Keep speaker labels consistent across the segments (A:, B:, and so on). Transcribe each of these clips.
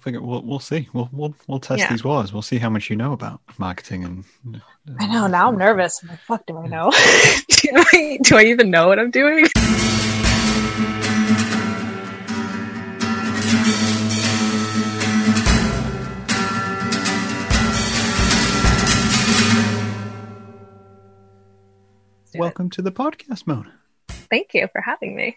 A: we'll figure. We'll we'll see. We'll we'll we'll test
B: Yeah.
A: these waters. We'll see how much you know about marketing and.
B: I know. Now I'm uh, nervous. I'm like, fuck, do I know? do, I, do I even know what I'm doing? It.
A: Welcome to the podcast, Mona.
B: Thank you for having me.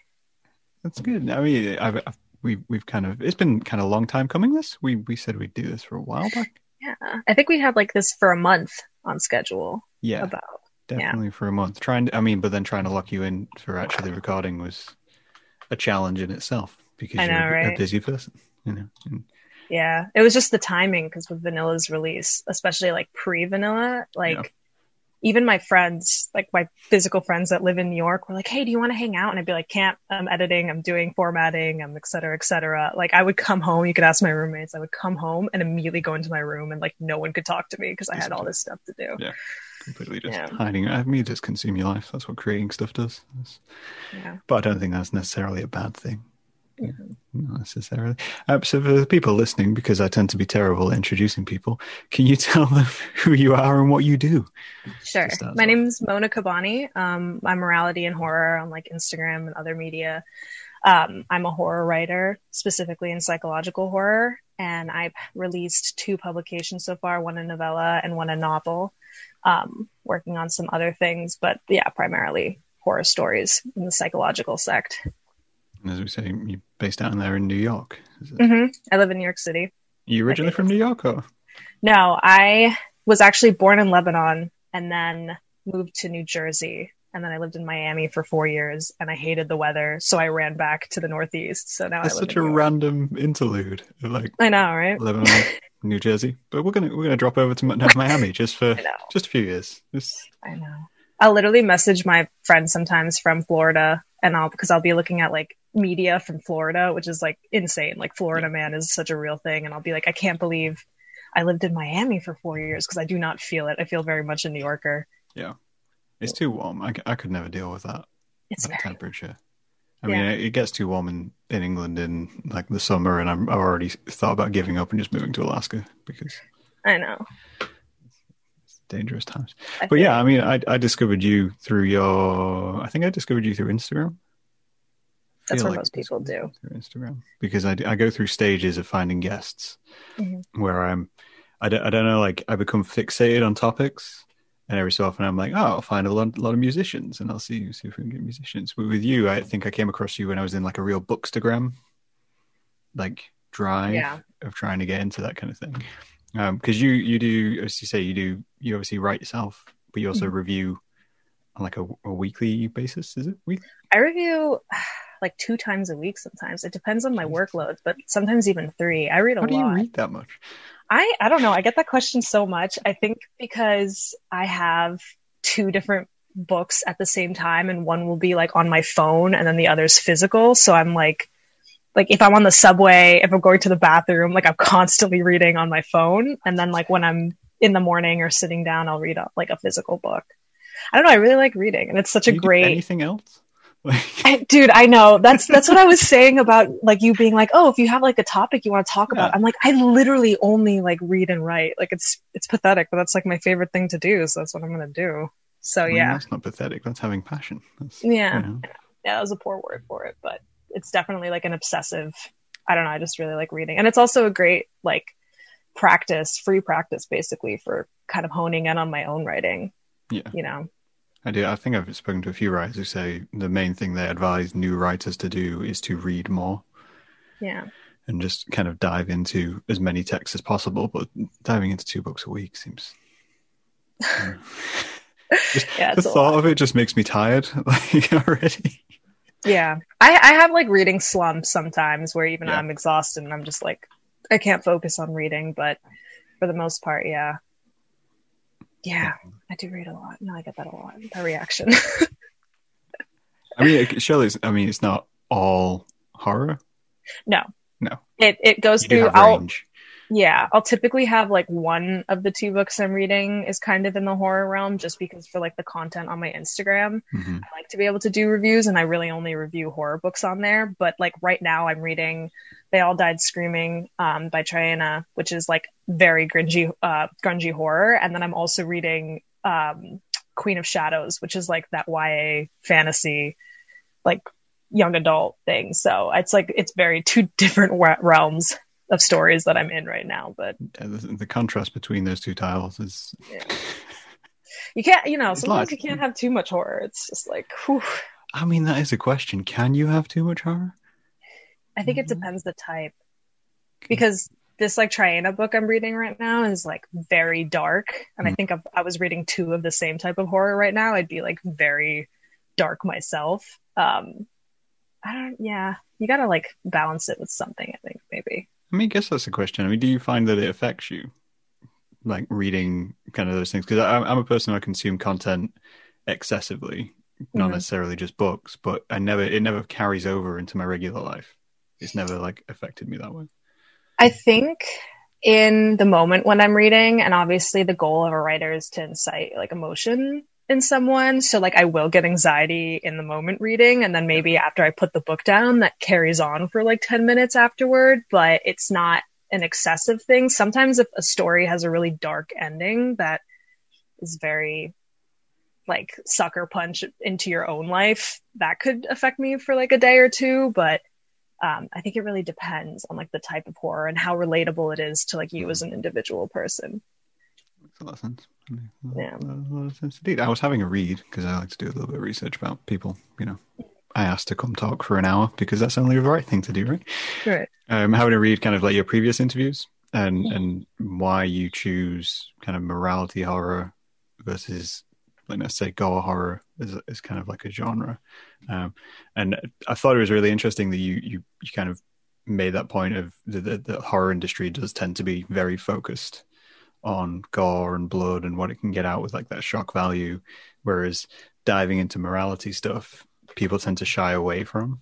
A: That's good. I mean, I've, I've we we've kind of it's been kind of a long time coming. This we we said we'd do this for a while back.
B: Yeah, I think we had like this for a month on schedule.
A: Yeah,
B: About
A: definitely for a month. Trying, to, I mean, but then trying to lock you in for actually recording was a challenge in itself because
B: I
A: you're
B: know,
A: a- a busy person. You know, and
B: yeah, it was just the timing because with Vanilla's release, especially like pre-Vanilla, like
A: Yeah.
B: Even my friends, like my physical friends that live in New York, were like, "Hey, do you want to hang out?" And I'd be like, "Can't. I'm editing. I'm doing formatting. I'm et cetera, et cetera." Like I would come home. You could ask my roommates. I would come home and immediately go into my room, and like no one could talk to me because I had all this stuff to do.
A: Yeah. completely just
B: Yeah.
A: hiding. I mean, just consume your life. That's what creating stuff does. That's-
B: Yeah.
A: But I don't think that's necessarily a bad thing. Not necessarily. Uh, so for the people listening, because I tend to be terrible at introducing people, can you tell them who you are and what you do?
B: Sure. My
A: name
B: is Mona Kabbani. Um, I'm morality and horror on like Instagram and other media. Um, I'm a horror writer, specifically in psychological horror, and I've released two publications so far, one a novella and one a novel. Um, working on some other things, but yeah, primarily horror stories in the psychological sect.
A: And as we say, you're based out in there in New York. Is it?
B: hmm I live in New York City.
A: You originally from New York, or
B: No, I was actually born in Lebanon and then moved to New Jersey. And then I lived in Miami for four years and I hated the weather. So I ran back to the Northeast. So now
A: that's
B: I
A: such a random interlude, like
B: I know, right?
A: Lebanon, New Jersey. But we're gonna we're gonna drop over to Miami just for just a few years. Just
B: I know. I'll literally message my friends sometimes from Florida and I'll, because I'll be looking at like media from Florida, which is like insane. Like Florida man is such a real thing. And I'll be like, I can't believe I lived in Miami for four years because I do not feel it. I feel very much a New Yorker.
A: Yeah, it's too warm. I, I could never deal with that.
B: It's
A: that
B: very
A: temperature. I
B: Yeah.
A: mean, it, it gets too warm in, in England in like the summer, and I'm, I've already thought about giving up and just moving to Alaska because
B: I know.
A: Dangerous times.
B: I
A: But yeah. I mean, I, I discovered you through your. I think I discovered you through Instagram.
B: That's what
A: like
B: most people do.
A: Through Instagram because I, I go through stages of finding guests
B: Mhm.
A: where I'm. I don't, I don't know, like I become fixated on topics, and every so often I'm like, oh, I'll find a lot, lot of musicians, and I'll see see if we can get musicians. But with you, I think I came across you when I was in like a real bookstagram, like drive
B: Yeah.
A: of trying to get into that kind of thing. Because you you do, as you say, you do you obviously write yourself, but you also
B: Mhm.
A: review on like a, a weekly basis. Is it weekly?
B: I review like two times a week sometimes. It depends on my workload, but sometimes even three. I read a
A: How do you read that much?
B: I I don't know. I get that question so much. I think because I have two different books at the same time and one will be like on my phone and then the other's physical. So I'm like like if I'm on the subway, if I'm going to the bathroom, like I'm constantly reading on my phone and then like when I'm in the morning or sitting down, I'll read a, like a physical book. I don't know. I really like reading and it's such a great
A: anything else?
B: I, dude, I know. That's that's what I was saying about like you being like, oh, if you have like a topic you want to talk about, I'm like, I literally only like read and write. Like it's it's pathetic, but that's like my favorite thing to do, so that's what I'm gonna do. So
A: I mean,
B: yeah,
A: that's not pathetic. That's having passion. That's,
B: Yeah.
A: you know.
B: yeah, that was a poor word for it, but it's definitely like an obsessive. I don't know. I just really like reading, and it's also a great like practice, free practice, basically for kind of honing in on my own writing.
A: Yeah.
B: You know.
A: I do. I think I've spoken to a few writers who say the main thing they advise new writers to do is to read more
B: Yeah.
A: and just kind of dive into as many texts as possible. But diving into two books a week seems.
B: Yeah,
A: the thought
B: lot.
A: of it just makes me tired like already.
B: Yeah. I, I have like reading slumps sometimes where even
A: Yeah.
B: I'm exhausted and I'm just like, I can't focus on reading, but for the most part, yeah. Yeah, I do read a lot. No, I get that a lot. That reaction.
A: I mean, surely, I mean, it's not all horror.
B: no.
A: No.
B: It it goes
A: You do
B: through
A: have
B: I'll
A: range.
B: Yeah, I'll typically have like one of the two books I'm reading is kind of in the horror realm just because for like the content on my Instagram,
A: hmm
B: I like to be able to do reviews and I really only review horror books on there. But like right now I'm reading They All Died Screaming um, by Triana, which is like very grungy, uh, grungy horror. And then I'm also reading um, Queen of Shadows, which is like that YA fantasy, like young adult thing. So it's like, it's very two different realms of stories that I'm in right now. But
A: Yeah, the, the contrast between those two titles is
B: you can't, you know,
A: It's
B: sometimes
A: like-
B: you can't have too much horror. It's just like, whew.
A: I mean, that is a question. Can you have too much horror?
B: I think it
A: Mhm.
B: depends the type because this like Triana book I'm reading right now is like very dark, and I
A: Mm.
B: think if I was reading two of the same type of horror right now, I'd be like very dark myself. Um, I don't. Yeah, you gotta like balance it with something. I think maybe.
A: I mean, I guess that's the question. I mean, do you find that it affects you, like reading kind of those things? Because I'm, I'm a person who consume content excessively, not
B: Mhm.
A: necessarily just books, but I never it never carries over into my regular life. It's never like affected me that way.
B: I think in the moment when I'm reading, and obviously the goal of a writer is to incite like emotion in someone. So like I will get anxiety in the moment reading, and then maybe after I put the book down, that carries on for like 10 minutes afterward, but it's not an excessive thing. Sometimes if a story has a really dark ending that is very like sucker punch into your own life, that could affect me for like a day or two, but um, I think it really depends on like the type of horror and how relatable it is to like you as an individual person.
A: A lot of sense. I mean, a,
B: Yeah.
A: a lot of sense indeed. I was having a read because I like to do a little bit of research about people. You know, I asked to come talk for an hour because that's only the right thing to do, right?
B: Right.
A: um, having a read kind of like your previous interviews and and why you choose kind of morality horror versus like let's say gore horror is, is kind of like a genre um, and i thought it was really interesting that you you, you kind of made that point of the, the, the horror industry does tend to be very focused on gore and blood and what it can get out with like that shock value. Whereas diving into morality stuff people tend to shy away from.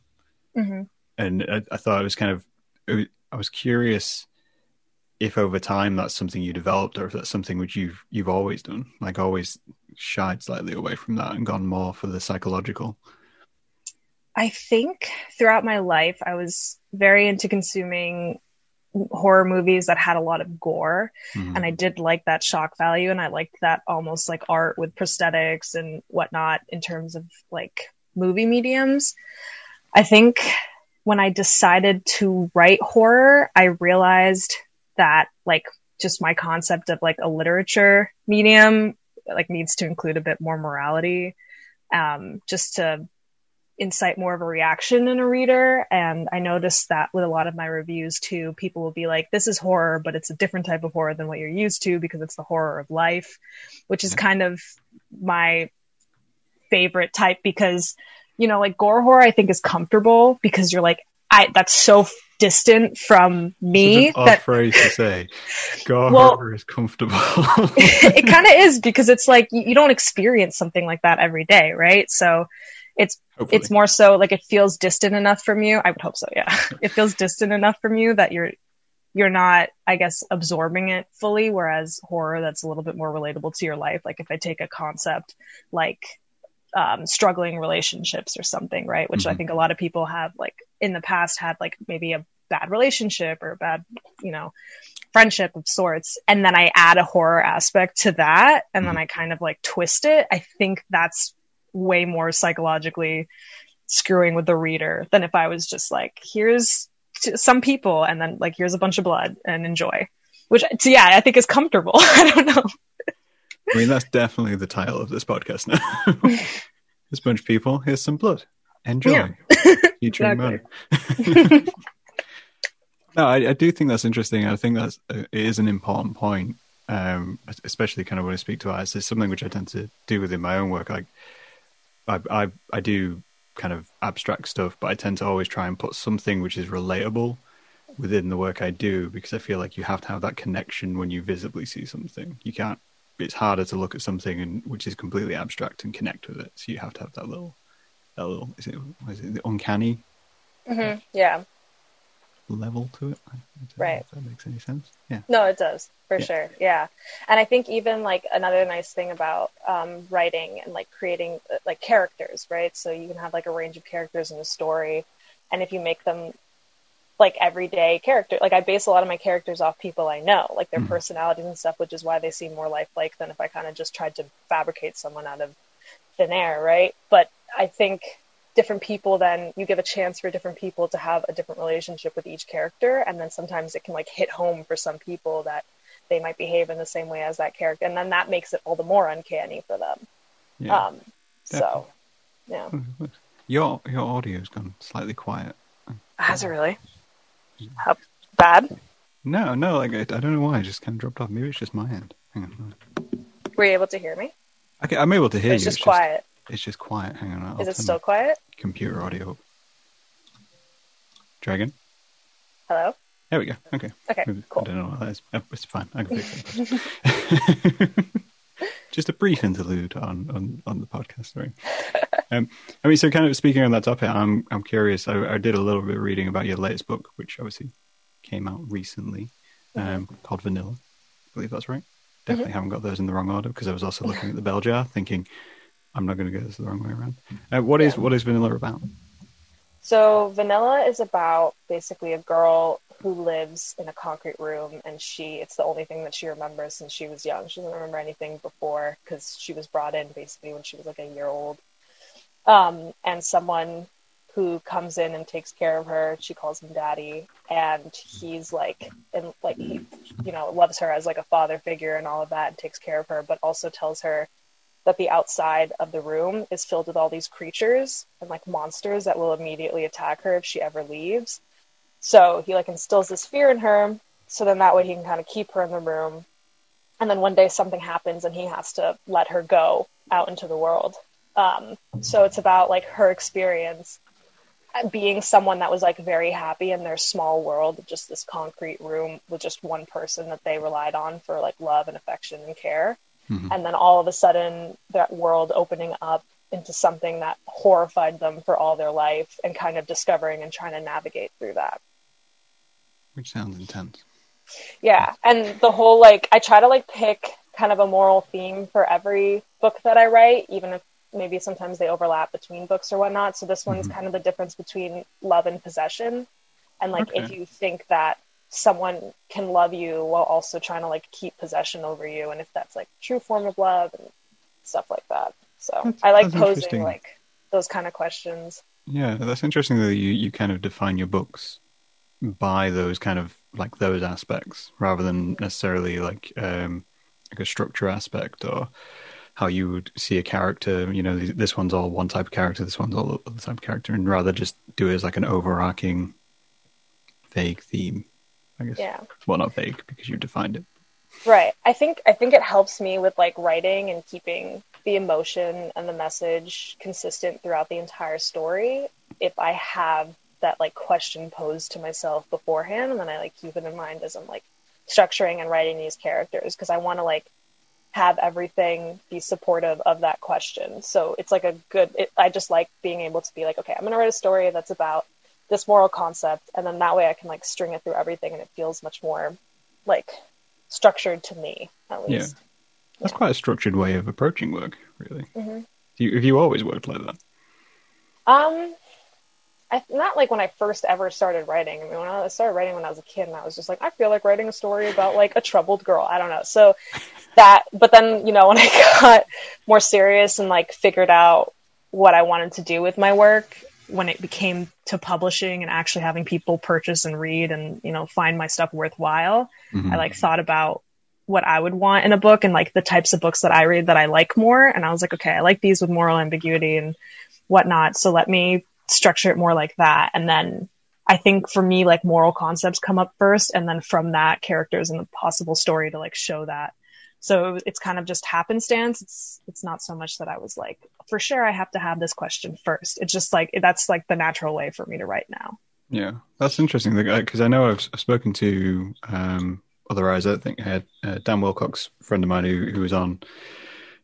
B: Hmm
A: and I, I thought it was kind of was- I was curious if over time that's something you developed or if that's something which you've you've always done like always shied slightly away from that and gone more for the psychological.
B: I think throughout my life, I was very into consuming horror movies that had a lot of gore.
A: Mhm.
B: And I did like that shock value. And I liked that almost like art with prosthetics and whatnot in terms of like movie mediums. I think when I decided to write horror, I realized that like just my concept of like a literature medium like needs to include a bit more morality um, just to incite more of a reaction in a reader. And I noticed that with a lot of my reviews too, people will be like, this is horror, but it's a different type of horror than what you're used to because it's the horror of life, which is kind of my favorite type because, you know, like gore horror, I think is comfortable because you're like, I, that's so distant from me
A: an
B: that
A: phrase to say gore
B: Well-
A: horror is comfortable
B: it kind of is because it's like you, you don't experience something like that every day, right? So it's
A: Hopefully.
B: it's more so like it feels distant enough from you. I would hope so, yeah. it feels distant enough from you that you're you're not, I guess, absorbing it fully. Whereas horror, that's a little bit more relatable to your life. Like if I take a concept like um, struggling relationships or something, right? Which I
A: Mhm.
B: think a lot of people have like in the past had like maybe a bad relationship or a bad, you know, friendship of sorts. And then I add a horror aspect to that. And then I kind of like twist it. I think that's way more psychologically screwing with the reader than if I was just like, here's some people and then like, here's a bunch of blood and enjoy. Which, so yeah, I think is comfortable. I don't know.
A: I mean, that's definitely the title of this podcast now. this bunch of people, here's some blood. Enjoy.
B: Yeah.
A: Featuring
B: Exactly.
A: no, I, I do think that's interesting. I think that's uh, it is an important point, um, especially kind of when I speak to artists. It's something which I tend to do within my own work. Like, I, I, I do kind of abstract stuff, but I tend to always try and put something which is relatable within the work I do because I feel like you have to have that connection when you visibly see something. You can't. It's harder to look at something and which is completely abstract and connect with it. So you have to have that little, that little. Is it? Is it the uncanny
B: Mm-hmm. Yeah.
A: Level to it. I don't know
B: Right.
A: If that makes any sense. Yeah.
B: No, it does for
A: Yeah.
B: sure. Yeah, and I think even like another nice thing about um, writing and like creating uh, like characters, right? So you can have like a range of characters in a story, and if you make them like everyday character, like I base a lot of my characters off people I know, like their
A: Mhm.
B: personalities and stuff, which is why they seem more lifelike than if I kind of just tried to fabricate someone out of thin air, right? But I think different people then you give a chance for different people to have a different relationship with each character and then sometimes it can like hit home for some people that they might behave in the same way as that character and then that makes it all the more uncanny for them
A: Yeah.
B: um so yeah
A: your your audio's gone slightly quiet.
B: has it really how bad
A: No, no, like I, I don't know why. It just kind of dropped off. Maybe it's just my end. Hang on.
B: were you able to hear me
A: Okay, I'm able to hear you.
B: it's
A: you.
B: just quiet
A: it's just quiet. Hang on. I'll
B: is it still quiet
A: computer audio. Dragon.
B: hello
A: There we go. Okay.
B: okay
A: Maybe- I don't know what that is. Uh, It's fine. I can fix it. Just a brief interlude on, on, on the podcast. Sorry. Um, I mean, so kind of speaking on that topic, I'm I'm curious. I, I did a little bit of reading about your latest book, which obviously came out recently, um, called Vanilla. I believe that's right. Definitely haven't got those in the wrong order because I was also looking at the bell jar, thinking I'm not going to get this the wrong way around. Uh, what is
B: Yeah.
A: what is Vanilla about?
B: So Vanilla is about basically a girl who lives in a concrete room and she it's the only thing that she remembers since she was young. She doesn't remember anything before because she was brought in basically when she was like a year old. Um, and someone who comes in and takes care of her, she calls him daddy, and he's like and like he you know, loves her as like a father figure and all of that and takes care of her, but also tells her that the outside of the room is filled with all these creatures and like monsters that will immediately attack her if she ever leaves. So he like instills this fear in her, so then that way he can kind of keep her in the room. And then one day something happens and he has to let her go out into the world. Um, so it's about like her experience being someone that was like very happy in their small world, just this concrete room with just one person that they relied on for like love and affection and care
A: Mhm.
B: and then all of a sudden that world opening up into something that horrified them for all their life and kind of discovering and trying to navigate through that
A: Which sounds intense.
B: yeah and the whole like i try to like pick kind of a moral theme for every book that i write even if maybe sometimes they overlap between books or whatnot so this one's
A: Mhm.
B: kind of the difference between love and possession and like if you think that someone can love you while also trying to like keep possession over you and if that's like true form of love and stuff like that so
A: That's-
B: i like posing like those kind of questions
A: Yeah, that's interesting that you, you kind of define your books by those kind of like those aspects rather than necessarily like um like a structure aspect or how you would see a character. You know, this one's all one type of character, this one's all the other type of character, and rather just do it as like an overarching vague theme. I guess.
B: yeah
A: Well, not vague because you defined it.
B: Right. I think I think it helps me with like writing and keeping the emotion and the message consistent throughout the entire story if I have that like question posed to myself beforehand and then I like keep it in mind as I'm like structuring and writing these characters because I want to like have everything be supportive of that question. So it's like a good it, I just like being able to be like okay, I'm going to write a story that's about this moral concept and then that way I can like string it through everything and it feels much more like structured to me at least Yeah.
A: That's quite a structured way of approaching work, really.
B: Mhm.
A: Do you, have you always worked like that?
B: Um, I not like when I first ever started writing. I mean, when I started writing when I was a kid, and I was just like, I feel like writing a story about like a troubled girl. I don't know. So that, but then you know, when I got more serious and like figured out what I wanted to do with my work, when it became to publishing and actually having people purchase and read and you know find my stuff worthwhile,
A: Mhm.
B: I like thought about what I would want in a book and like the types of books that I read that I like more. And I was like, okay, I like these with moral ambiguity and whatnot. So let me structure it more like that. And then I think for me, like moral concepts come up first. And then from that, characters and the possible story to like show that. So it's kind of just happenstance. It's, it's not so much that I was like, for sure, I have to have this question first. It's just like, that's like the natural way for me to write now.
A: Yeah, that's interesting because I know I've, I've spoken to um, other writers. I think I had uh, Dan Wilcox, friend of mine who, who was on.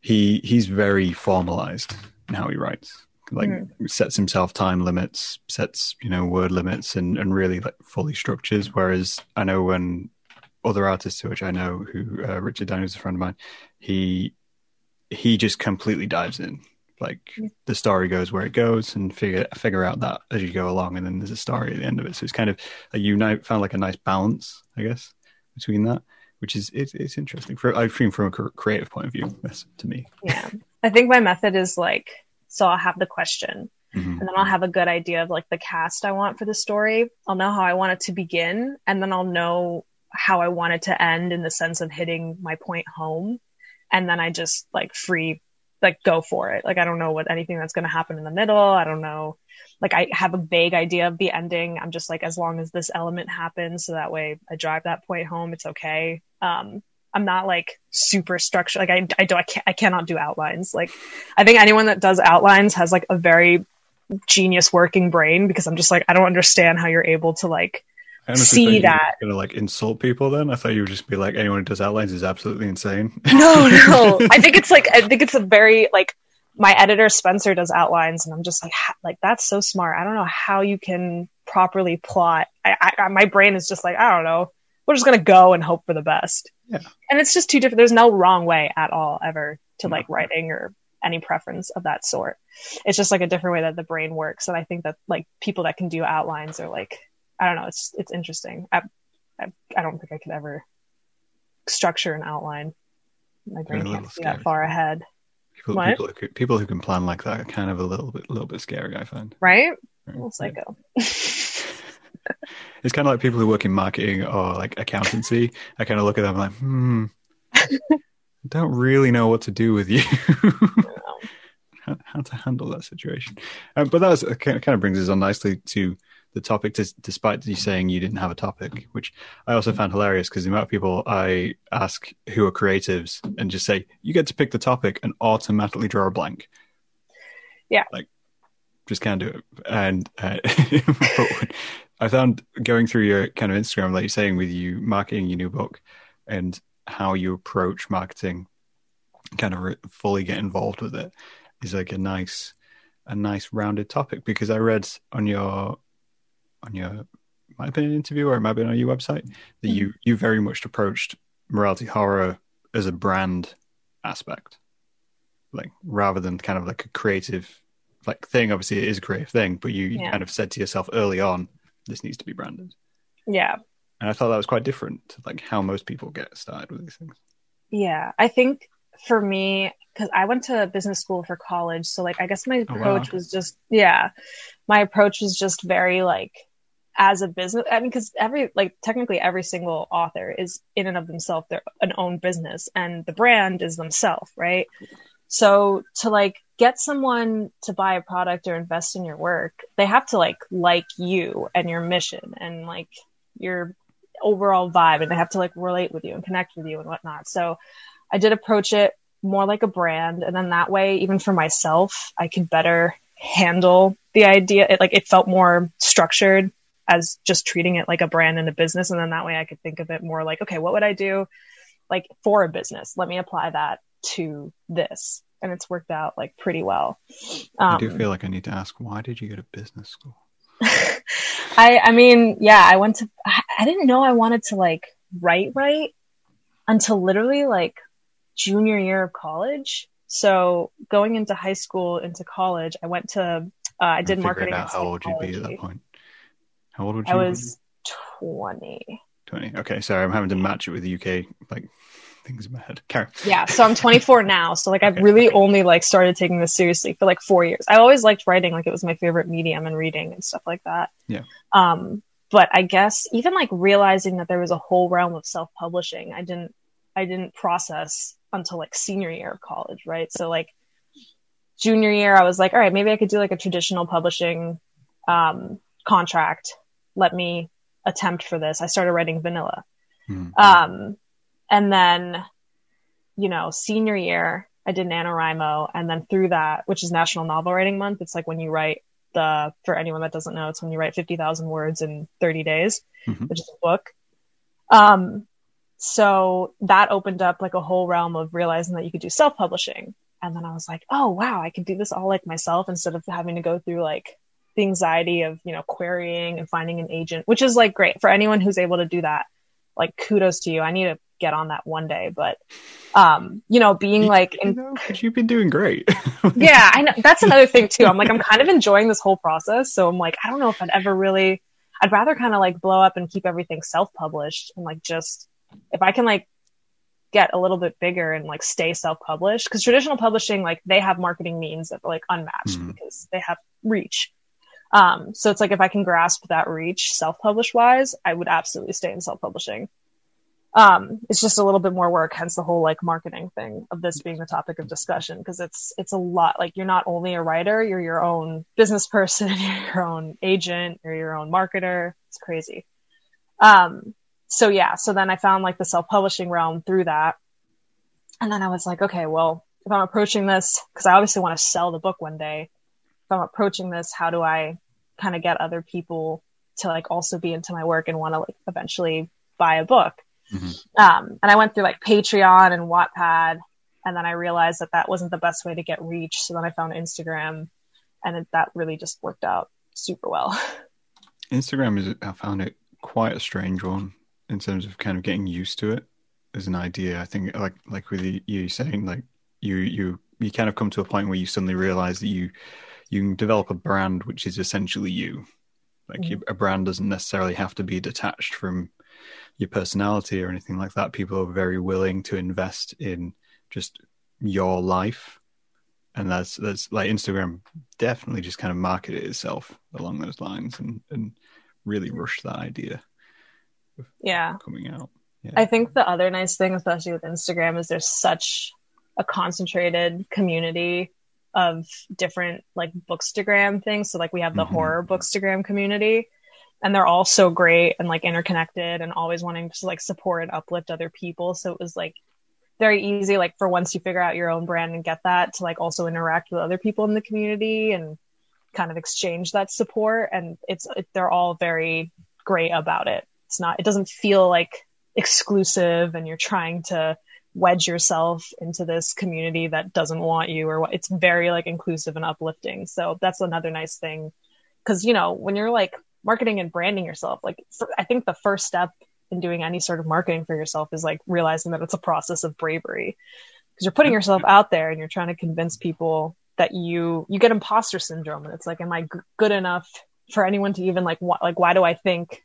A: He he's very formalized in how he writes like
B: Mm-hmm.
A: sets himself time limits, sets you know word limits, and and really like fully structures. Whereas I know when other artists, which I know, who uh, Richard Daniels is a friend of mine, he he just completely dives in. Like
B: Yeah.
A: the story goes where it goes, and figure figure out that as you go along, and then there's a story at the end of it. So it's kind of you now found like a nice balance, I guess, between that, which is it's, it's interesting. For I think from a creative point of view, that's to me.
B: Yeah. I think my method is like, so I'll have the question
A: Mhm.
B: and then I'll have a good idea of like the cast I want for the story. I'll know how I want it to begin and then I'll know how I wanted to end in the sense of hitting my point home. And then I just like free, like go for it. Like I don't know what anything that's going to happen in the middle. I don't know. Like I have a vague idea of the ending. I'm just like, as long as this element happens, so that way I drive that point home, it's okay. Um, I'm not like super structured. Like I, I don't, I, can't, I cannot do outlines. Like I think anyone that does outlines has like a very genius working brain because I'm just like, I don't understand how you're able to like, see
A: thought you were
B: that.
A: gonna like insult people. Then I thought you would just be like, anyone who does outlines is absolutely insane.
B: no, no. I think it's like, I think it's a very like, my editor Spencer does outlines and I'm just like, like that's so smart. I don't know how you can properly plot. I, I, I- my brain is just like, I don't know. We're just gonna go and hope for the best.
A: Yeah.
B: And it's just too different. There's no wrong way at all ever to
A: No.
B: like writing or any preference of that sort. It's just like a different way that the brain works. And I think that like people that can do outlines are like, I don't know. It's it's interesting. I I, I don't think I could ever structure an outline. My brain can't see that far ahead,
A: People, people, who, people who can plan like that are kind of a little bit, little bit scary. I find.
B: right?
A: Right?
B: Little psycho.
A: It's kind of like people who work in marketing or like accountancy. I kind of look at them like, hmm, I don't really know what to do with you. how, how to handle that situation. Um, but that was, kind of brings us on nicely to the topic, dis- despite you saying you didn't have a topic, which I also found hilarious because the amount of people I ask who are creatives and just say, you get to pick the topic and automatically draw a blank.
B: Yeah.
A: Like, just can't do it. And uh, I found going through your kind of Instagram, like you're saying, with you marketing your new book and how you approach marketing, kind of re- fully get involved with it, is like a nice, a nice rounded topic. Because I read on your, on your, might have been an interview or it might have been on your website that you you very much approached morality horror as a brand aspect, like rather than kind of like a creative like thing. Obviously, it is a creative thing, but you, you
B: Yeah.
A: kind of said to yourself early on, this needs to be branded.
B: Yeah.
A: And I thought that was quite different to like how most people get started with these things.
B: Yeah. I think for me, because I went to business school for college, so like I guess my
A: Oh, wow.
B: approach was just yeah, my approach was just very like as a business. I mean, because every like technically every single author is in and of themselves their an own business, and the brand is themselves, right? So to like get someone to buy a product or invest in your work, they have to like like you and your mission and like your overall vibe, and they have to like relate with you and connect with you and whatnot. So I did approach it more like a brand, and then that way, even for myself, I could better handle the idea. It like it felt more structured as just treating it like a brand and a business, and then that way I could think of it more like, okay, what would I do like for a business? Let me apply that to this, and it's worked out like pretty well. Um,
A: I do feel like I need to ask, why did you go to business school?
B: I I mean, yeah, I went to I didn't know I wanted to like write right until literally like junior year of college. So going into high school, into college, I went to uh, I did marketing.
A: out how old you'd be at that point. How old would you
B: I
A: be?
B: was twenty.
A: 20. Okay, sorry, I'm having to match it with the UK like things in my head. Carry.
B: Yeah, so I'm 24 now. So like I've
A: Okay.
B: really only like started taking this seriously for like four years. I always liked writing, like it was my favorite medium and reading and stuff like that.
A: Yeah.
B: Um, but I guess even like realizing that there was a whole realm of self-publishing, I didn't, I didn't process until like senior year of college, right? So like junior year, I was like, all right, maybe I could do like a traditional publishing um, contract. Let me attempt for this. I started writing vanilla.
A: Hmm.
B: Um, and then, you know, senior year, I did NaNoWriMo. And then through that, which is National Novel Writing Month, it's like when you write the, for anyone that doesn't know, it's when you write 50,000 words in 30 days,
A: Mhm.
B: which is a book. Um, so that opened up like a whole realm of realizing that you could do self-publishing. And then I was like, oh, wow, I can do this all like myself instead of having to go through like the anxiety of, you know, querying and finding an agent, which is like great for anyone who's able to do that. Like kudos to you. I need to get on that one day, but um, you know, being
A: You-
B: like
A: you
B: in
A: know, 'cause you've been doing great.
B: yeah, I know that's another thing too. I'm like, I'm kind of enjoying this whole process. So I'm like, I don't know if I'd ever really, I'd rather kind of like blow up and keep everything self published and like just, if I can like get a little bit bigger and like stay self published, because traditional publishing, like they have marketing means that are like unmatched
A: Mhm.
B: because they have reach. Um, so it's like if I can grasp that reach self published wise, I would absolutely stay in self publishing um it's just a little bit more work hence the whole like marketing thing of this being the topic of discussion because it's it's a lot. Like you're not only a writer you're your own business person you're your own agent you're your own marketer. It's crazy. Um so yeah so then i found like the self-publishing realm through that. And then i was like okay well if i'm approaching this because i obviously want to sell the book one day if i'm approaching this how do i kind of get other people to like also be into my work and want to like eventually buy a book
A: Mhm.
B: um, and I went through like Patreon and Wattpad, and then I realized that that wasn't the best way to get reach. So then I found Instagram, and it, that really just worked out super well.
A: Instagram is I found it quite a strange one in terms of kind of getting used to it as an idea. I think like like with you saying like you you you kind of come to a point where you suddenly realize that you you can develop a brand which is essentially you. Like
B: Mhm.
A: you, a brand doesn't necessarily have to be detached from your personality or anything like that. People are very willing to invest in just your life. And that's that's like Instagram definitely just kind of marketed itself along those lines and, and really rushed that idea
B: yeah.
A: coming out. Yeah.
B: I think the other nice thing, especially with Instagram, is there's such a concentrated community of different like bookstagram things. So like we have the
A: Mhm.
B: horror bookstagram community and they're all so great and like interconnected and always wanting to like support and uplift other people. So it was like very easy, like for once you figure out your own brand and get that to like also interact with other people in the community and kind of exchange that support. And it's, it, they're all very great about it. It's not, it doesn't feel like exclusive and you're trying to wedge yourself into this community that doesn't want you or what it's very like inclusive and uplifting. So that's another nice thing. Cause you know, when you're like marketing and branding yourself, like for, I think the first step in doing any sort of marketing for yourself is like realizing that it's a process of bravery because you're putting yourself out there and you're trying to convince people that you, you get imposter syndrome. And it's like, am I g- good enough for anyone to even like, wh- like, why do I think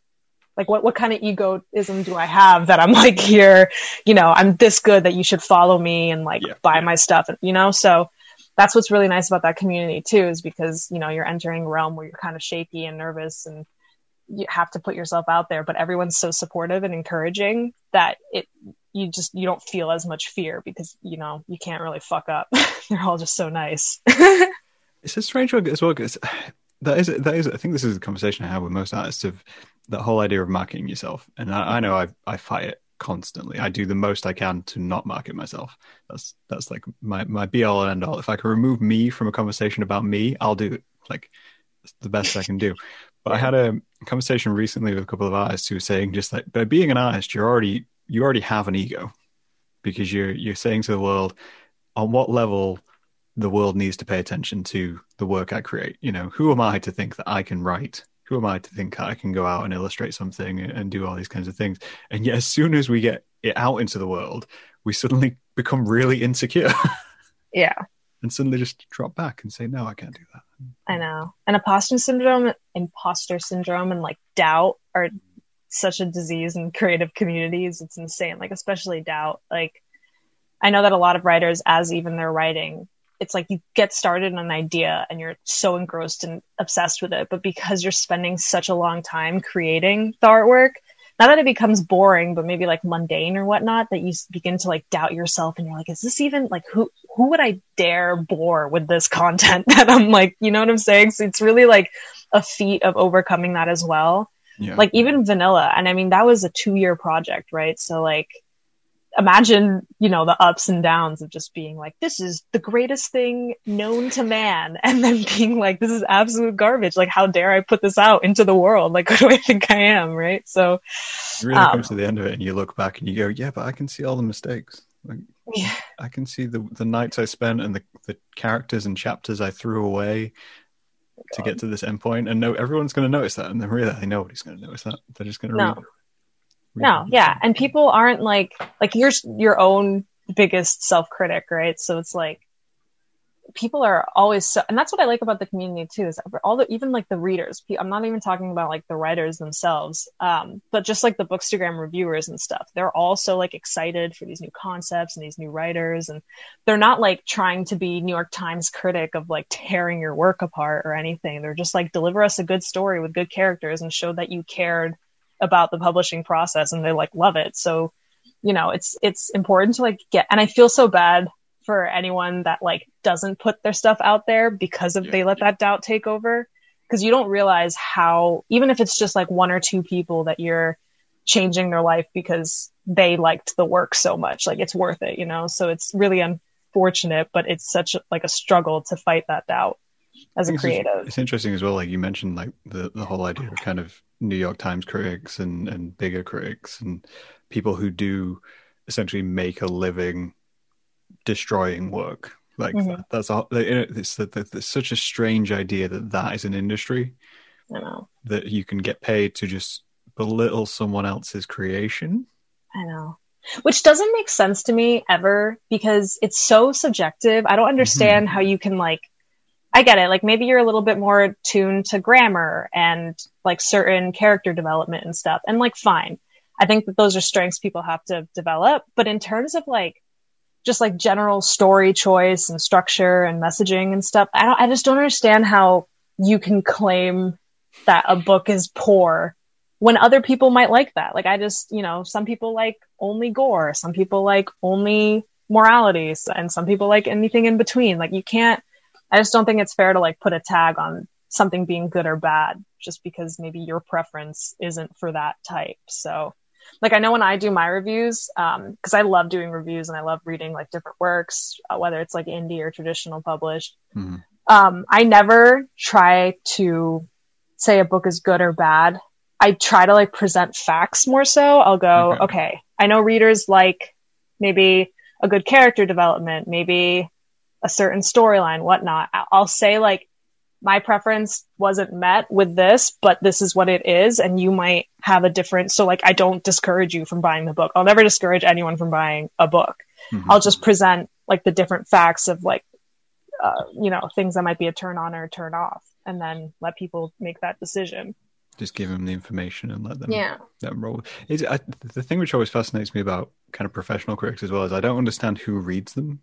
B: like what, what kind of egoism do I have that I'm like here, you know, I'm this good that you should follow me and like
A: Yeah,
B: buy
A: yeah.
B: my stuff, and, you know? So that's what's really nice about that community too, is because, you know, you're entering a realm where you're kind of shaky and nervous and you have to put yourself out there, but everyone's so supportive and encouraging that it, you just, you don't feel as much fear because, you know, you can't really fuck up. They're all just so nice.
A: It's a strange one as well because that is that is I think this is a conversation I have with most artists of that whole idea of marketing yourself, and I, I know I I fight it constantly. I do the most I can to not market myself. That's that's like my my be all and end all. If I can remove me from a conversation about me, I'll do it. Like the best I can do. But I had a conversation recently with a couple of artists who were saying just like by being an artist, you're already you already have an ego because you're you're saying to the world on what level the world needs to pay attention to the work I create. You know, who am I to think that I can write? Who am I to think I can go out and illustrate something and do all these kinds of things? And yet, as soon as we get it out into the world, we suddenly become really insecure
B: yeah.
A: and suddenly just drop back and say, "No, I can't do that."
B: I know. And imposter syndrome, imposter syndrome, and like doubt are such a disease in creative communities. It's insane. Like, especially doubt. Like, I know that a lot of writers, as even they're writing, it's like you get started on an idea and you're so engrossed and obsessed with it. But because you're spending such a long time creating the artwork, not that it becomes boring, but maybe like mundane or whatnot, that you begin to like doubt yourself and you're like, is this even like who, who would I dare bore with this content that I'm like, you know what I'm saying? So it's really like a feat of overcoming that as well.
A: Yeah,
B: Like even vanilla. And I mean, that was a two year project, right? So like, imagine, you know, the ups and downs of just being like, this is the greatest thing known to man. And then being like, this is absolute garbage. Like, how dare I put this out into the world? Like, who do I think I am? Right. So
A: it really
B: um,
A: comes to the end of it, and you look back and you go, "Yeah, but I can see all the mistakes." Like,
B: Yeah.
A: I can see the the nights I spent and the the characters and chapters I threw away to get to this end point, and no, everyone's going to notice that, and then really nobody's going to notice that. They're just going to
B: No.
A: read.
B: No, yeah, and people aren't like like you're your own biggest self critic, right? So it's like people are always so, and that's what I like about the community too. Is all the even like the readers. I'm not even talking about like the writers themselves, um, but just like the Bookstagram reviewers and stuff. They're all so like excited for these new concepts and these new writers, and they're not like trying to be New York Times critic of like tearing your work apart or anything. They're just like deliver us a good story with good characters and show that you cared about the publishing process and they like love it. So, you know, it's it's important to like get and I feel so bad for anyone that like doesn't put their stuff out there because of
A: Yeah.
B: they let that doubt take over because you don't realize how even if it's just like one or two people that you're changing their life because they liked the work so much like it's worth it you know so it's really unfortunate but it's such a, like a struggle to fight that doubt as a
A: I think it's-
B: creative
A: It's interesting as well. Like you mentioned, like the, the whole idea of kind of New York Times critics and, and bigger critics and people who do essentially make a living destroying work. Like
B: Mhm.
A: that, that's all. It's, it's such a strange idea that that is an industry
B: i know
A: that you can get paid to just belittle someone else's creation.
B: I know. Which doesn't make sense to me ever because it's so subjective. I don't understand how you can like I get it. Like maybe you're a little bit more tuned to grammar and like certain character development and stuff. And like fine. I think that those are strengths people have to develop, but in terms of like just like general story choice and structure and messaging and stuff, I don't I just don't understand how you can claim that a book is poor when other people might like that. Like I just, you know, some people like only gore, some people like only morality, and some people like anything in between. Like you can't, I just don't think it's fair to like put a tag on something being good or bad just because maybe your preference isn't for that type. So like I know when I do my reviews, um, cause I love doing reviews and I love reading like different works, uh, whether it's like indie or traditional published.
A: Mhm.
B: Um, I never try to say a book is good or bad. I try to like present facts more so. I'll go,
A: Okay.
B: okay, I know readers like maybe a good character development, maybe a certain storyline, whatnot. I- I'll say like, my preference wasn't met with this, but this is what it is. And you might have a different, so like, I don't discourage you from buying the book. I'll never discourage anyone from buying a book.
A: Mhm.
B: I'll just present like the different facts of like, uh, you know, things that might be a turn on or a turn off and then let people make that decision.
A: just give them the information and let them
B: Yeah.
A: let them roll. Is I, the thing which always fascinates me about kind of professional critics as well is I don't understand who reads them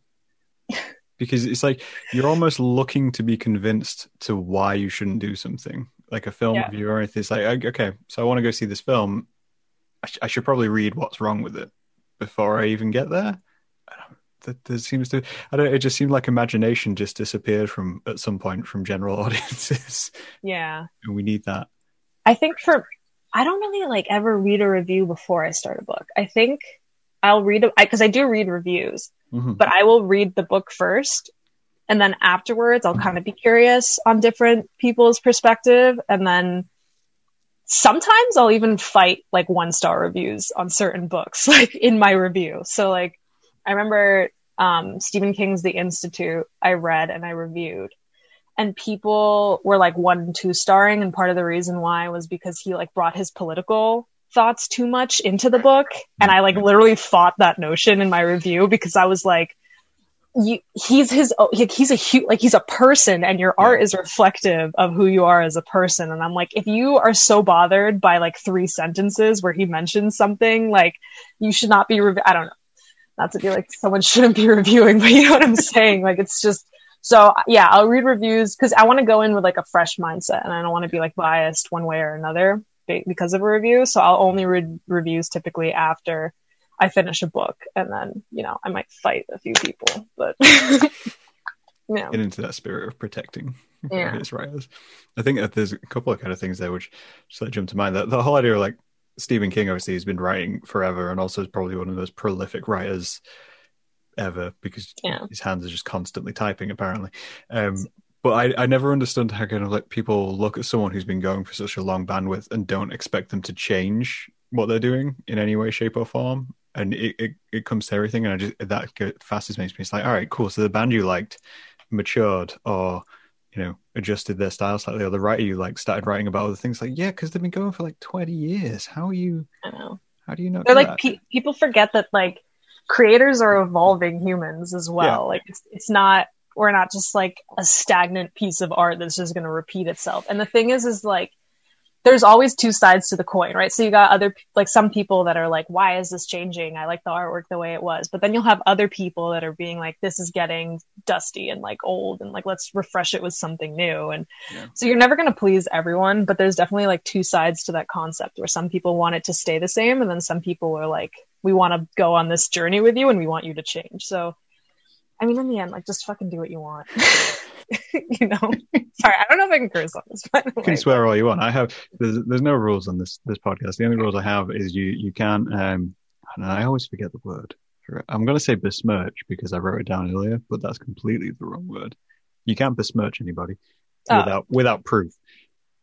A: because it's like you're almost looking to be convinced to why you shouldn't do something like a film
B: Yeah.
A: review or anything. It's like okay, so I want to go see this film. I, sh- I should probably read what's wrong with it before I even get there. I don't, that there seems to I don't. It just seemed like imagination just disappeared from at some point from general audiences,
B: Yeah.
A: and we need that.
B: I think for, I don't really like ever read a review before I start a book. I think I'll read it because I do read reviews,
A: Mhm.
B: but I will read the book first. And then afterwards, I'll kind of be curious on different people's perspective. And then sometimes I'll even fight like one star reviews on certain books, like in my review. So like, I remember, um, Stephen King's The Institute, I read and I reviewed and people were like one and two starring. And part of the reason why was because he like brought his political thoughts too much into the book. And I like literally fought that notion in my review because I was like, you, he's his, he's a hu- like he's a person and your art is reflective of who you are as a person. And I'm like, if you are so bothered by like three sentences where he mentions something, like you should not be, rev- I don't know, not to be like someone shouldn't be reviewing, but you know what I'm saying? Like it's just, so yeah, I'll read reviews because I want to go in with like a fresh mindset and I don't want to be like biased one way or another because of a review. So I'll only read reviews typically after I finish a book and then, you know, I might fight a few people, but yeah.
A: get into that spirit of protecting
B: Yeah.
A: various writers. I think that there's a couple of kind of things there which just like jump to mind. That the whole idea of like Stephen King obviously has been writing forever and also is probably one of those prolific writers ever because
B: Yeah.
A: his hands are just constantly typing apparently. Um but I, I never understood how kind of like people look at someone who's been going for such a long bandwidth and don't expect them to change what they're doing in any way, shape, or form. and it, it, it comes to everything, and I just that go- makes me. It's like, all right, cool. So the band you liked matured, or you know, adjusted their style slightly, or the writer you like started writing about other things. Like, yeah, because they've been going for like twenty years. How are you?
B: I know.
A: How do you know?
B: They're like pe- people forget that like creators are evolving humans as well.
A: Yeah.
B: Like it's it's not we're not just like a stagnant piece of art that's just going to repeat itself. And the thing is, is like there's always two sides to the coin, right? So you got other like some people that are like, why is this changing? I like the artwork the way it was. But then you'll have other people that are being like, this is getting dusty and like old and like let's refresh it with something new. And
A: Yeah.
B: so you're never going to please everyone, but there's definitely like two sides to that concept where some people want it to stay the same and then some people are like, we want to go on this journey with you and we want you to change. So I mean, in the end, like just fucking do what you want. you know? Sorry, I don't know if I can curse on this, by
A: You can swear all you want. I have there's there's no rules on this this podcast. The only rules I have is you you can um and I always forget the word. I'm going to say besmirch because I wrote it down earlier, but that's completely the wrong word. You can't besmirch anybody
B: Oh.
A: without without proof.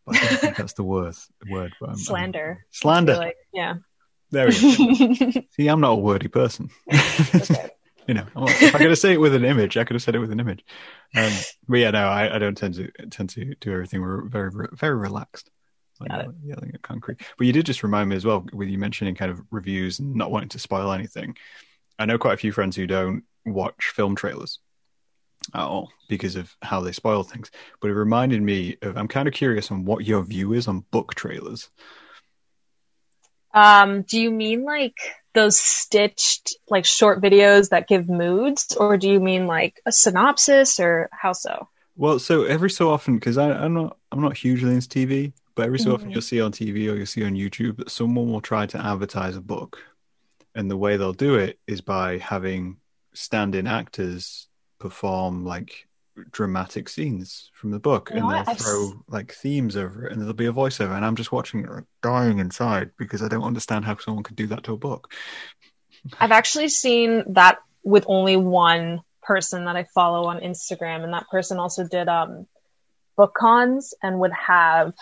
A: But I don't think that's the worst word. But I'm- I'm-
B: Slander.
A: slander.
B: Like, yeah.
A: There we go. See, I'm not a wordy person.
B: Okay.
A: You know, I'm- if I could have said it with an image, I could have said it with an image. Um, but yeah, no, I, I don't tend to tend to do everything. We're very very relaxed, like
B: Got it.
A: yelling, yelling at concrete. But you did just remind me as well with you mentioning kind of reviews and not wanting to spoil anything. I know quite a few friends who don't watch film trailers at all because of how they spoil things. But it reminded me of I'm kind of curious on what your view is on book trailers.
B: Um, do you mean like those stitched like short videos that give moods, or do you mean like a synopsis, or how so?
A: Well, so every so often, because I'm not, I'm not hugely into TV, but every so often
B: Mhm.
A: you'll see on TV or you'll see on YouTube that someone will try to advertise a book, and the way they'll do it is by having stand-in actors perform like dramatic scenes from the book,
B: You
A: and they'll?
B: I've
A: throw like themes over it, and there'll be a voiceover, and I'm just watching it, dying inside because I don't understand how someone could do that to a book.
B: I've actually seen that with only one person that I follow on Instagram, and that person also did um book cons and would have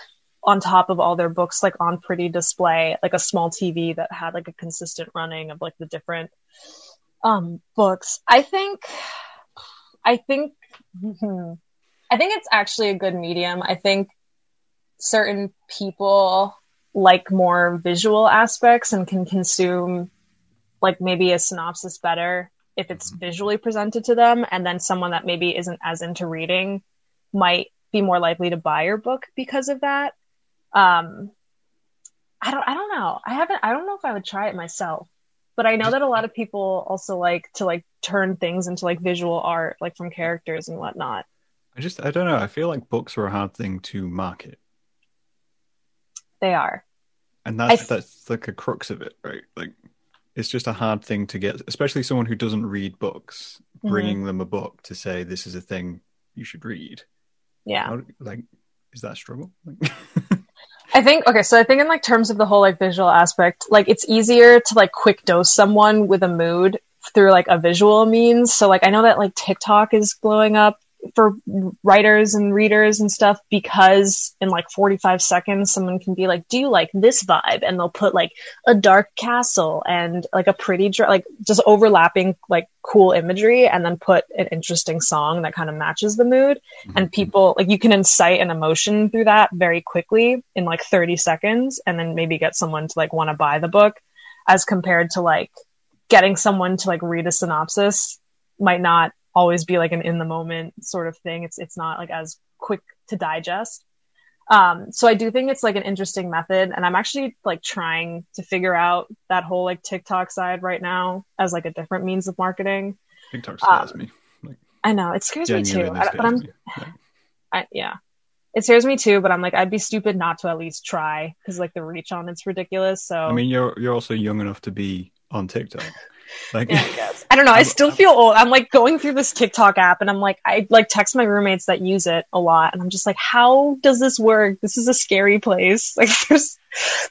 B: on top of all their books like on pretty display like a small TV that had like a consistent running of like the different um books. I think I think hmm, I think it's actually a good medium. I think certain people like more visual aspects and can consume like maybe a synopsis better if it's visually presented to them. And then someone that maybe isn't as into reading might be more likely to buy your book because of that. Um i don't i don't know. I haven't i don't know if i would try it myself but i know that a lot of people also like to like turn things into like visual art like from characters and whatnot
A: I just, I don't know. I feel like books are a hard thing to market.
B: they are
A: And that's
B: th-
A: that's like a crux of it, right? Like it's just a hard thing to get, especially someone who doesn't read books.
B: Mhm.
A: Bringing them a book to say this is a thing you should read.
B: yeah
A: How- like, is that a struggle?
B: I think okay, so I think in like terms of the whole like visual aspect, like it's easier to like quick dose someone with a mood through like a visual means. So like I know that like TikTok is blowing up for writers and readers and stuff because in like 45 seconds someone can be like, "Do you like this vibe?" and they'll put like a dark castle and like a pretty dr- like just overlapping like cool imagery and then put an interesting song that kind of matches the mood mm-hmm. and people like you can incite an emotion through that very quickly in like 30 seconds and then maybe get someone to like want to buy the book as compared to like getting someone to like read a synopsis might not always be like an in the moment sort of thing it's it's not like as quick to digest um so i do think it's like an interesting method and i'm actually like trying to figure out that whole like tiktok side right now as like a different means of marketing
A: TikTok scares
B: Um,
A: me. Like,
B: i know it scares me too I- but i'm.
A: Like,
B: I, yeah, it scares me too. But I'm like, I'd be stupid not to at least try because like the reach on it's ridiculous. So
A: I mean, you're you're also young enough to be on TikTok. Like,
B: yeah, I guess. I don't know. I still feel old. I'm like going through this TikTok app, and I'm like, I like text my roommates that use it a lot, and I'm just like, how does this work? This is a scary place. Like, there's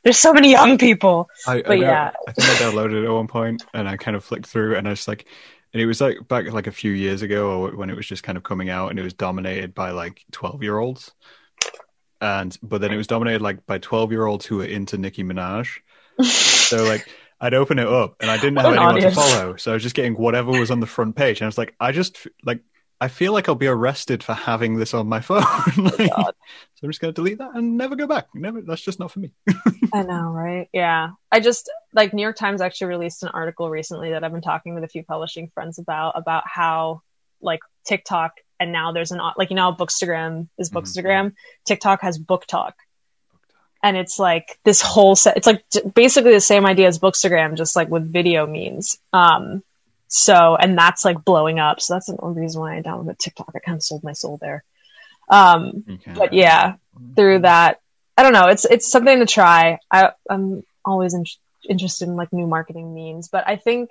B: there's so many young people.
A: I, I,
B: But
A: know-
B: yeah.
A: I think I downloaded it at one point and I kind of flicked through and I was like, and it was like back like a few years ago or when it was just kind of coming out and it was dominated by like 12 year olds. And, but then it was dominated like by 12 year olds who were into Nicki Minaj. So like, I'd open it up and I didn't
B: What
A: have
B: an
A: anyone
B: audience.
A: to follow, so I was just getting whatever was on the front page, and I was like, I just like I feel like I'll be arrested for having this on my phone. Like, so I'm just gonna delete that and never go back. Never. That's just not for me.
B: I know, right? Yeah. I just like New York Times actually released an article recently that I've been talking with a few publishing friends about about how like TikTok and now there's an like you know Bookstagram is
A: Mhm.
B: Bookstagram, TikTok has BookTok. And it's like this whole set it's like basically the same idea as Bookstagram just like with video means. Um so and that's like blowing up. So that's another reason why I downloaded TikTok. I kind of sold my soul there. Um
A: can-
B: But yeah, through that. I don't know. It's it's something to try. I, I'm always in, interested in like new marketing means, but I think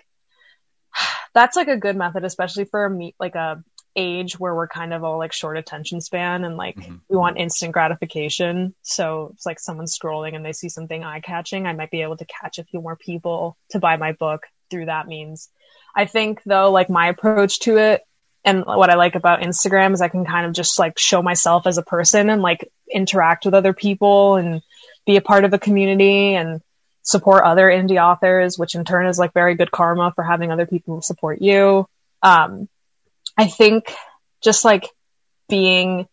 B: that's like a good method, especially for a meet like a age where we're kind of all like short attention span and like
A: Mhm.
B: we want instant gratification. So it's like someone's scrolling and they see something eye catching. I might be able to catch a few more people to buy my book through that means. I think though, like my approach to it and what I like about Instagram is I can kind of just like show myself as a person and like interact with other people and be a part of a community and support other indie authors, which in turn is like very good karma for having other people support you. Um, I think just like being,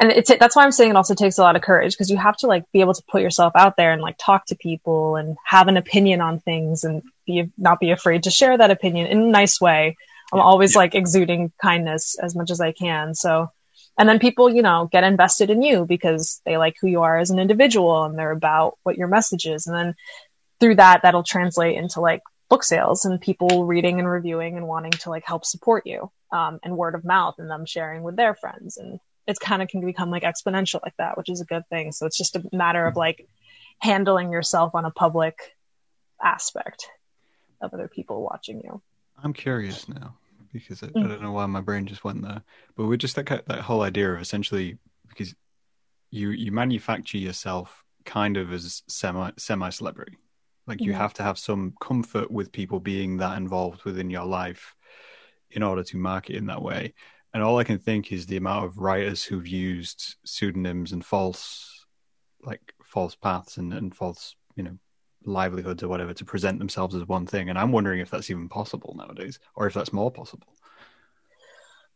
B: and it's, that's why I'm saying it also takes a lot of courage because you have to like be able to put yourself out there and like talk to people and have an opinion on things and be, not be afraid to share that opinion in a nice way. I'm
A: Yeah,
B: always
A: yeah.
B: like exuding kindness as much as I can. So, and then people, you know, get invested in you because they like who you are as an individual and they're about what your message is. And then through that, that'll translate into like book sales and people reading and reviewing and wanting to like help support you, um, and word of mouth and them sharing with their friends. And it's kind of can become like exponential like that, which is a good thing. So it's just a matter of like handling yourself on a public aspect of other people watching you.
A: I'm curious now because I, I
B: Mm.
A: don't know why my brain just went there. But we're just that that whole idea of essentially because you you manufacture yourself kind of as semi semi celebrity. Like you have to have some comfort with people being that involved within your life in order to market in that way. And all I can think is the amount of writers who've used pseudonyms and false like false paths and, and false, you know, livelihoods or whatever to present themselves as one thing. And I'm wondering if that's even possible nowadays, or if that's more possible.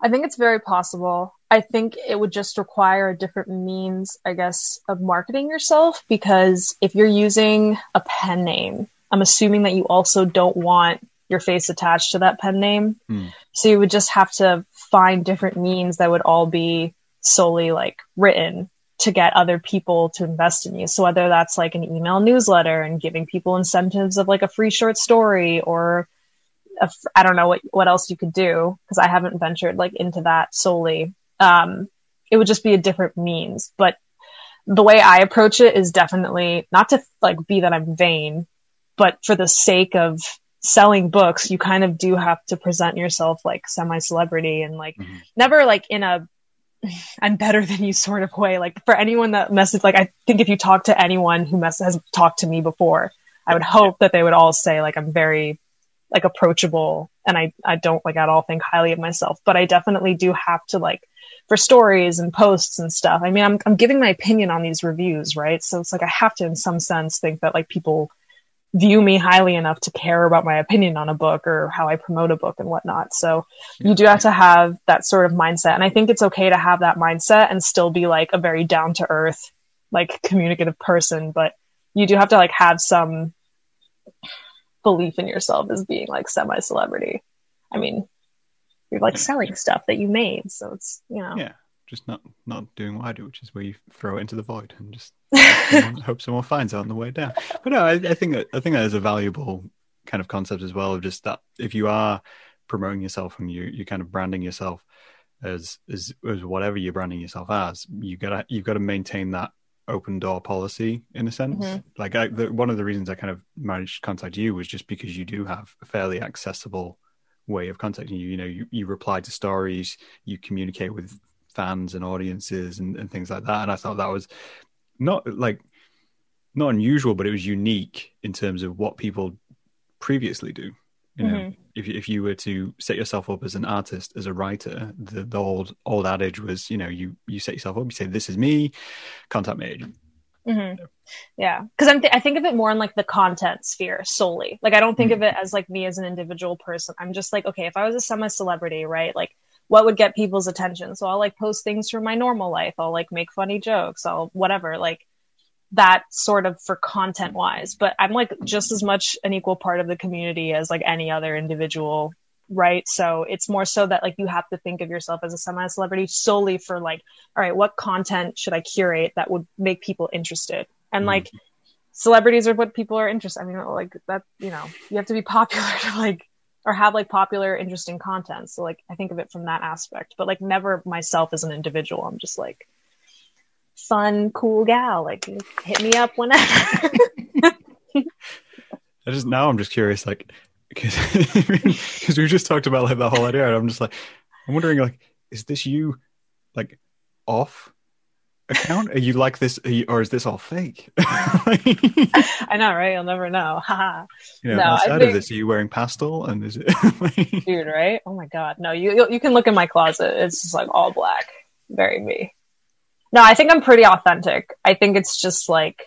B: I think it's very possible. I think it would just require a different means, I guess, of marketing yourself because if you're using a pen name, I'm assuming that you also don't want your face attached to that pen name.
A: Hmm.
B: So you would just have to find different means that would all be solely like written to get other people to invest in you. So whether that's like an email newsletter and giving people incentives of like a free short story or I don't know what what else you could do because I haven't ventured like into that solely. Um, it would just be a different means, but the way I approach it is definitely not to like be that I'm vain, but for the sake of selling books, you kind of do have to present yourself like semi celebrity and like
A: Mhm.
B: never like in a I'm better than you sort of way. Like for anyone that messes, like I think if you talk to anyone who mess- has talked to me before, I would hope that they would all say like I'm very like approachable and I, I don't like at all think highly of myself, but I definitely do have to like for stories and posts and stuff. I mean, I'm, I'm giving my opinion on these reviews, right? So it's like, I have to in some sense think that like people view me highly enough to care about my opinion on a book or how I promote a book and whatnot. So you do have to have that sort of mindset. And I think it's okay to have that mindset and still be like a very down to earth, like communicative person, but you do have to like have some belief in yourself as being like semi celebrity. I mean, you're like selling stuff that you made. So it's, you know,
A: Yeah, just not not doing what I do, which is where you throw it into the void and just hope someone, hope someone finds it on the way down. But no, I, I think that I think that is a valuable kind of concept as well. Of just that if you are promoting yourself and you you're kind of branding yourself as as as whatever you're branding yourself as, you gotta you've got to maintain that open door policy in a sense.
B: Mhm.
A: Like I, the, one of the reasons I kind of managed to contact you was just because you do have a fairly accessible way of contacting you. You know, you, you reply to stories, you communicate with fans and audiences and, and things like that. And I thought that was not like not unusual, but it was unique in terms of what people previously do. You know,
B: Mhm.
A: if if you were to set yourself up as an artist, as a writer, the, the old old adage was, you know, you you set yourself up, you say, "This is me, contact my agent,"
B: Mm-hmm. Yeah, because I'm th- I think of it more in like the content sphere solely. Like I don't think mm-hmm. of it as like me as an individual person. I'm just like, okay, if I was a semi celebrity, right? Like, what would get people's attention? So I'll like post things from my normal life. I'll like make funny jokes. I'll whatever. Like that sort of for content wise. But I'm like just as much an equal part of the community as like any other individual right? So it's more so that like you have to think of yourself as a semi celebrity solely for like, all right, what content should I curate that would make people interested? And mm-hmm. like celebrities are what people are interested. I mean, like that, you know, you have to be popular to like or have like popular, interesting content. So like I think of it from that aspect, but like never myself as an individual. I'm just like fun, cool gal. Like hit me up whenever.
A: I just now I'm just curious, like because we just talked about like the whole idea, and I'm just like, I'm wondering, like, is this you, like, off account? Are you like this, you, or is this all fake?
B: I know, right? You'll never know.
A: you know, no, outside think... of this, are you wearing pastel? And is
B: it, dude? Right? Oh my god, no! You you can look in my closet. It's just like all black, very me. No, I think I'm pretty authentic. I think it's just like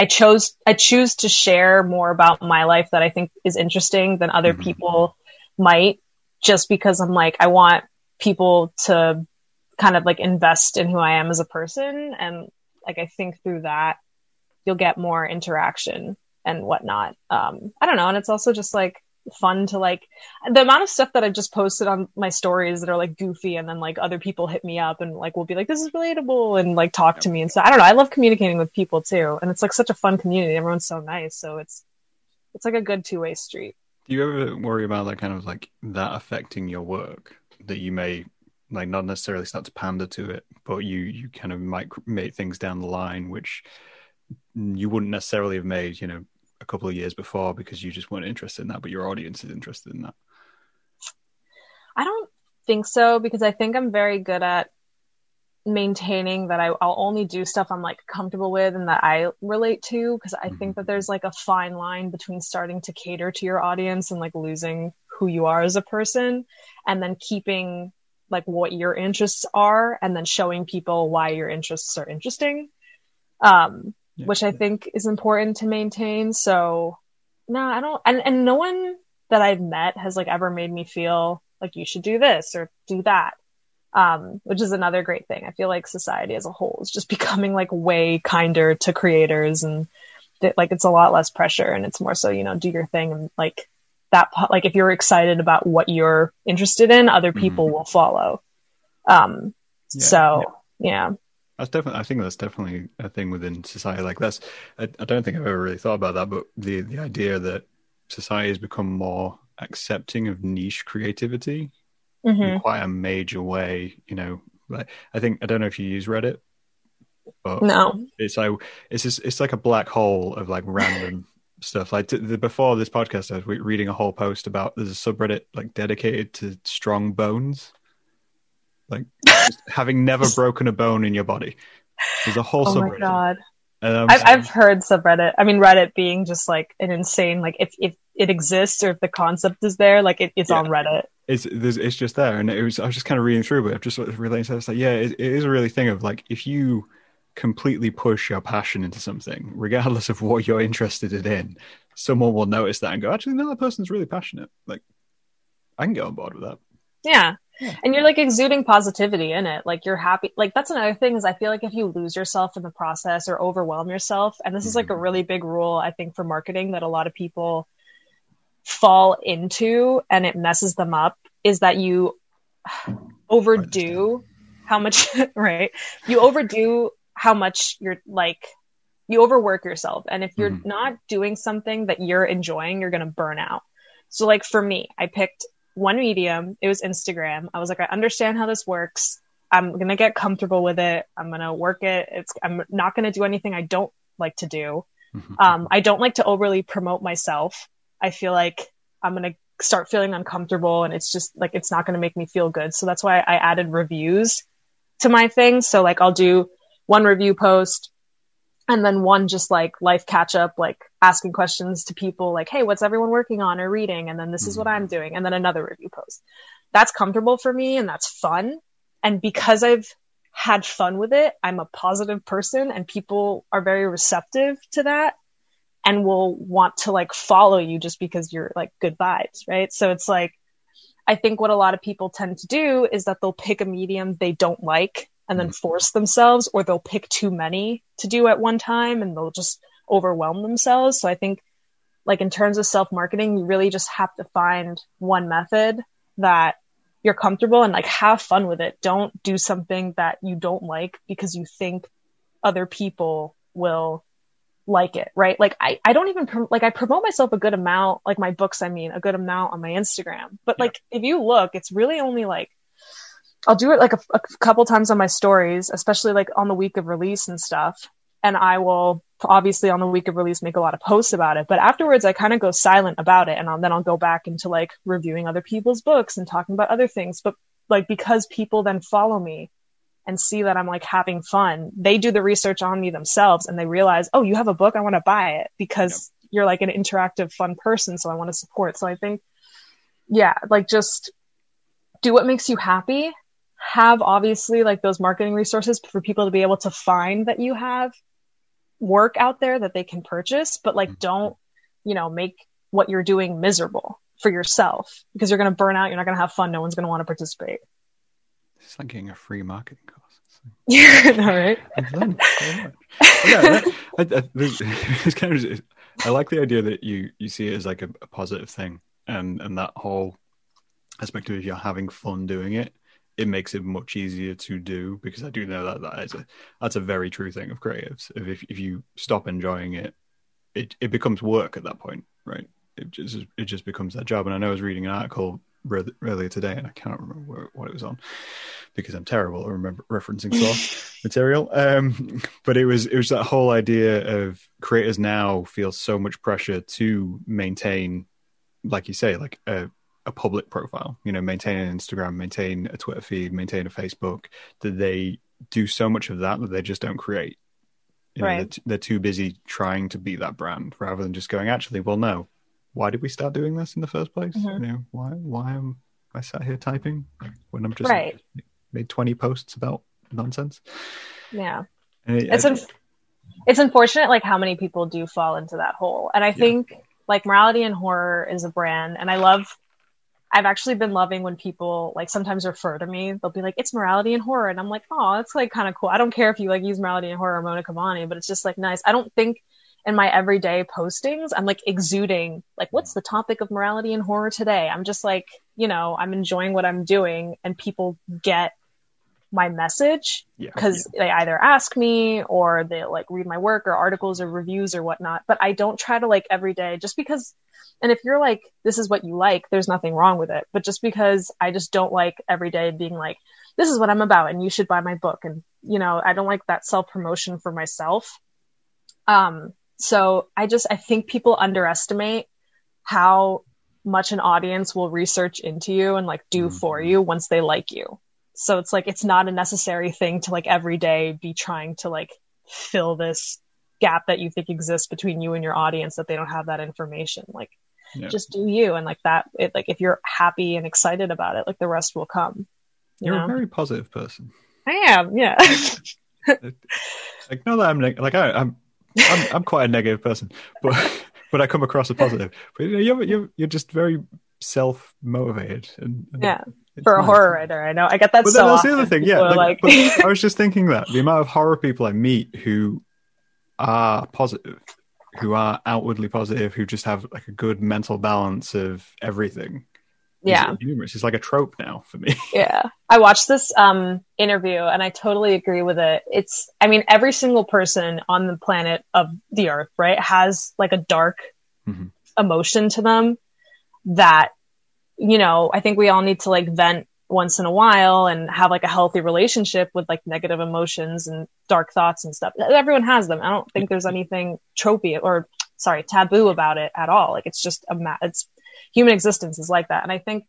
B: I chose I choose to share more about my life that I think is interesting than other mm-hmm. people might just because I'm like I want people to kind of like invest in who I am as a person and like I think through that you'll get more interaction and whatnot. Um I don't know and it's also just like fun to like the amount of stuff that I've just posted on my stories that are like goofy and then like other people hit me up and like will be like this is relatable and like talk to me and so I don't know. I love communicating with people too and it's like such a fun community. Everyone's so nice so it's it's like a good two way street.
A: Do you ever worry about that kind of like that affecting your work? That you may like not necessarily start to pander to it but you you kind of might make things down the line which you wouldn't necessarily have made you know a couple of years before because you just weren't interested in that, but your audience is interested in that?
B: I don't think so because I think I'm very good at maintaining that I, will only do stuff I'm like comfortable with and that I relate to because I mm-hmm. think that there's like a fine line between starting to cater to your audience and like losing who you are as a person and then keeping like what your interests are and then showing people why your interests are interesting. Um, yeah. which I think is important to maintain. So no, I don't, and, and no one that I've met has like ever made me feel like you should do this or do that. Um, which is another great thing. I feel like society as a whole is just becoming like way kinder to creators and th- like it's a lot less pressure and it's more so, you know, do your thing and like that, like if you're excited about what you're interested in, other people mm-hmm. will follow. Um, yeah, so yeah.
A: That's definitely. I think that's definitely a thing within society. Like that's. I, I, don't think I've ever really thought about that, but the the idea that society has become more accepting of niche creativity mm-hmm. in quite a major way. You know, like I think I don't know if you use Reddit,
B: but no,
A: it's like it's just, it's like a black hole of like random stuff. Like t- the, before this podcast, I was reading a whole post about there's a subreddit like dedicated to strong bones like having never broken a bone in your body. There's a whole oh subreddit. my god.
B: Um, I've, I've heard subreddit. I mean, Reddit being just like an insane, like if, if it exists or if the concept is there, like it, it's yeah. on Reddit.
A: It's it's just there, and it was I was just kind of reading through, but I've just sort of relating to. It's like, yeah, it, it is a really thing of like if you completely push your passion into something, regardless of what you're interested in, someone will notice that and go, actually, no, that person's really passionate. Like, I can get on board with that.
B: Yeah, and you're like exuding positivity in it. Like you're happy. Like that's another thing is I feel like if you lose yourself in the process or overwhelm yourself, and this mm-hmm. is like a mm-hmm. really big rule I think for marketing that a lot of people fall into and it messes them up is that you overdo how much right you overdo how much you're like you overwork yourself and if you're mm-hmm. not doing something that you're enjoying you're going to burn out so like for me i picked one medium. It was Instagram. I was like, I understand how this works. I'm gonna get comfortable with it. I'm gonna work it. It's I'm not gonna do anything I don't like to do. Mm-hmm. Um, I don't like to overly promote myself. I feel like I'm gonna start feeling uncomfortable, and it's just like it's not gonna make me feel good. So that's why I added reviews to my thing. So like I'll do one review post, and then one just like life catch up, like asking questions to people like, Hey, what's everyone working on or reading? And then this is what I'm mm-hmm. doing. And then another review post. That's comfortable for me and that's fun. And because I've had fun with it. I'm a positive person and people are very receptive to that and will want to like follow you just because you're like good vibes, right? So it's like, I think what a lot of people tend to do is that they'll pick a medium they don't like and then mm. force themselves, or they'll pick too many to do at one time and they'll just overwhelm themselves. So I think like in terms of self marketing, you really just have to find one method that you're comfortable and like have fun with it. Don't do something that you don't like because you think other people will like it, right? Like I, I don't even, like I promote myself a good amount, like my books, I mean, a good amount on my Instagram. But like, if you look, it's really only like, I'll do it like a, a couple times on my stories, especially like on the week of release and stuff. And I will obviously on the week of release make a lot of posts about it. But afterwards, I kind of go silent about it. And I'll, then I'll go back into like reviewing other people's books and talking about other things. But like, because people then follow me and see that I'm like having fun, they do the research on me themselves and they realize, oh, you have a book. I want to buy it because yep. you're like an interactive, fun person. So I want to support. So I think, yeah, like just do what makes you happy. Have obviously like those marketing resources for people to be able to find that you have work out there that they can purchase, but like mm-hmm. don't, you know, make what you're doing miserable for yourself because you're going to burn out. You're not going to have fun. No one's going to want to participate.
A: It's like getting a free marketing course.
B: Yeah, all right.
A: yeah, I, I, it's kind of, I like the idea that you you see it as like a, a positive thing, and and that whole aspect of you're having fun doing it, it makes it much easier to do because I do know that that is a that's a very true thing of creatives. If if, if you stop enjoying it, it it becomes work at that point, right? It just it just becomes that job. And I know I was reading an article earlier today, and I can't remember what it was on because I'm terrible at remember referencing source material. Um, but it was it was that whole idea of creators now feel so much pressure to maintain, like you say, like a, a public profile. You know, maintain an Instagram, maintain a Twitter feed, maintain a Facebook. That they do so much of that that they just don't create. You know,
B: right.
A: they're, t- they're too busy trying to be that brand rather than just going. Actually, well, no, why did we start doing this in the first place? Mm-hmm. You know, why why am I sat here typing when I'm just
B: right.
A: made 20 posts about nonsense?
B: Yeah. It, it's I, un- it's unfortunate like how many people do fall into that hole. And I think like morality and horror is a brand and I love I've actually been loving when people like sometimes refer to me. They'll be like, "It's morality and horror," and I'm like, "Oh, that's like kind of cool." I don't care if you like use morality and horror or Mona Kabbani, but it's just like nice. I don't think in my everyday postings, I'm like exuding, like, what's the topic of morality and horror today? I'm just like, you know, I'm enjoying what I'm doing and people get my message because yeah, yeah. they either ask me or they like read my work or articles or reviews or whatnot. But I don't try to like every day just because, and if you're like, this is what you like, there's nothing wrong with it. But just because I just don't like every day being like, this is what I'm about and you should buy my book. And, you know, I don't like that self promotion for myself. Um, so I just, I think people underestimate how much an audience will research into you and like do mm-hmm. for you once they like you. So it's like, it's not a necessary thing to like every day be trying to like fill this gap that you think exists between you and your audience that they don't have that information. Like, yeah. just do you. And like that, it, like if you're happy and excited about it, like the rest will come.
A: You are a very positive person.
B: I am. Yeah.
A: like, not that I'm like, like I, I'm I'm, I'm quite a negative person, but but I come across a positive. But you're you're you're just very self motivated and, and,
B: yeah. For a horror writer, I know I get that.
A: But
B: so
A: that's
B: often.
A: the other thing, yeah. Like, like... I was just thinking that the amount of horror people I meet who are positive, who are outwardly positive, who just have like a good mental balance of everything,
B: yeah
A: humorous it's like a trope now for me
B: yeah i watched this um interview and i totally agree with it it's i mean every single person on the planet of the earth right has like a dark mm-hmm. emotion to them that you know i think we all need to like vent once in a while and have like a healthy relationship with like negative emotions and dark thoughts and stuff everyone has them i don't think there's anything tropey or sorry taboo about it at all like it's just a ma- it's human existence is like that. And I think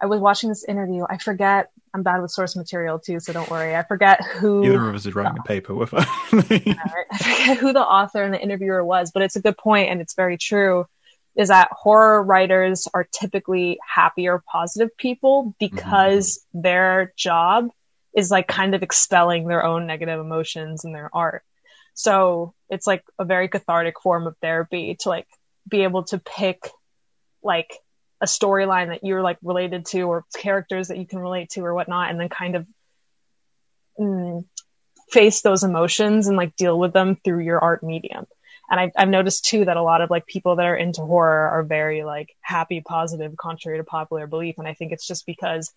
B: I was watching this interview. I forget. I'm bad with source material too, so don't worry. I forget who.
A: Either of us is writing a paper with.
B: I forget who the author and the interviewer was, but it's a good point and it's very true. Is that horror writers are typically happier, positive people because mm-hmm. their job is like kind of expelling their own negative emotions in their art. So it's like a very cathartic form of therapy to like be able to pick like a storyline that you're like related to or characters that you can relate to or whatnot and then kind of mm, face those emotions and like deal with them through your art medium and I've, I've noticed too that a lot of like people that are into horror are very like happy positive contrary to popular belief. And i think it's just because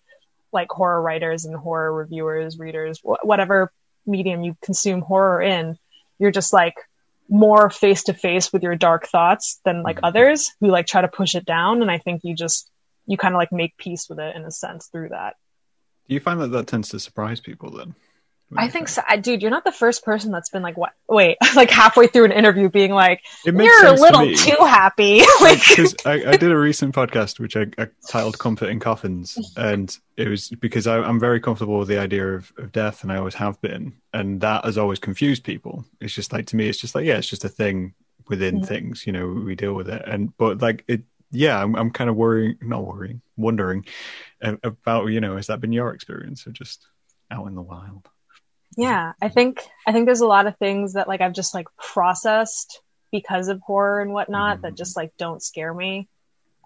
B: like horror writers and horror reviewers readers wh- whatever medium you consume horror in you're just like more face to face with your dark thoughts than like mm-hmm. others who like try to push it down. And i think you just you kind of like make peace with it in a sense through that.
A: Do you find that that tends to surprise people then
B: I think so. I, dude, you're not the first person that's been like, what? Wait, like halfway through an interview being like, you're a little to too happy.
A: like, I, I, did a recent podcast which I, I, titled "Comfort in Coffins," and it was because I, am very comfortable with the idea of, of death, and I always have been, and that has always confused people. It's just like to me, it's just like yeah, it's just a thing within mm-hmm. things. You know, we deal with it, and but like it, yeah, I'm, I'm kind of worrying, not worrying, wondering about you know, has that been your experience or just out in the wild?
B: Yeah i think i think there's a lot of things that like i've just like processed because of horror and whatnot mm-hmm. that just like don't scare me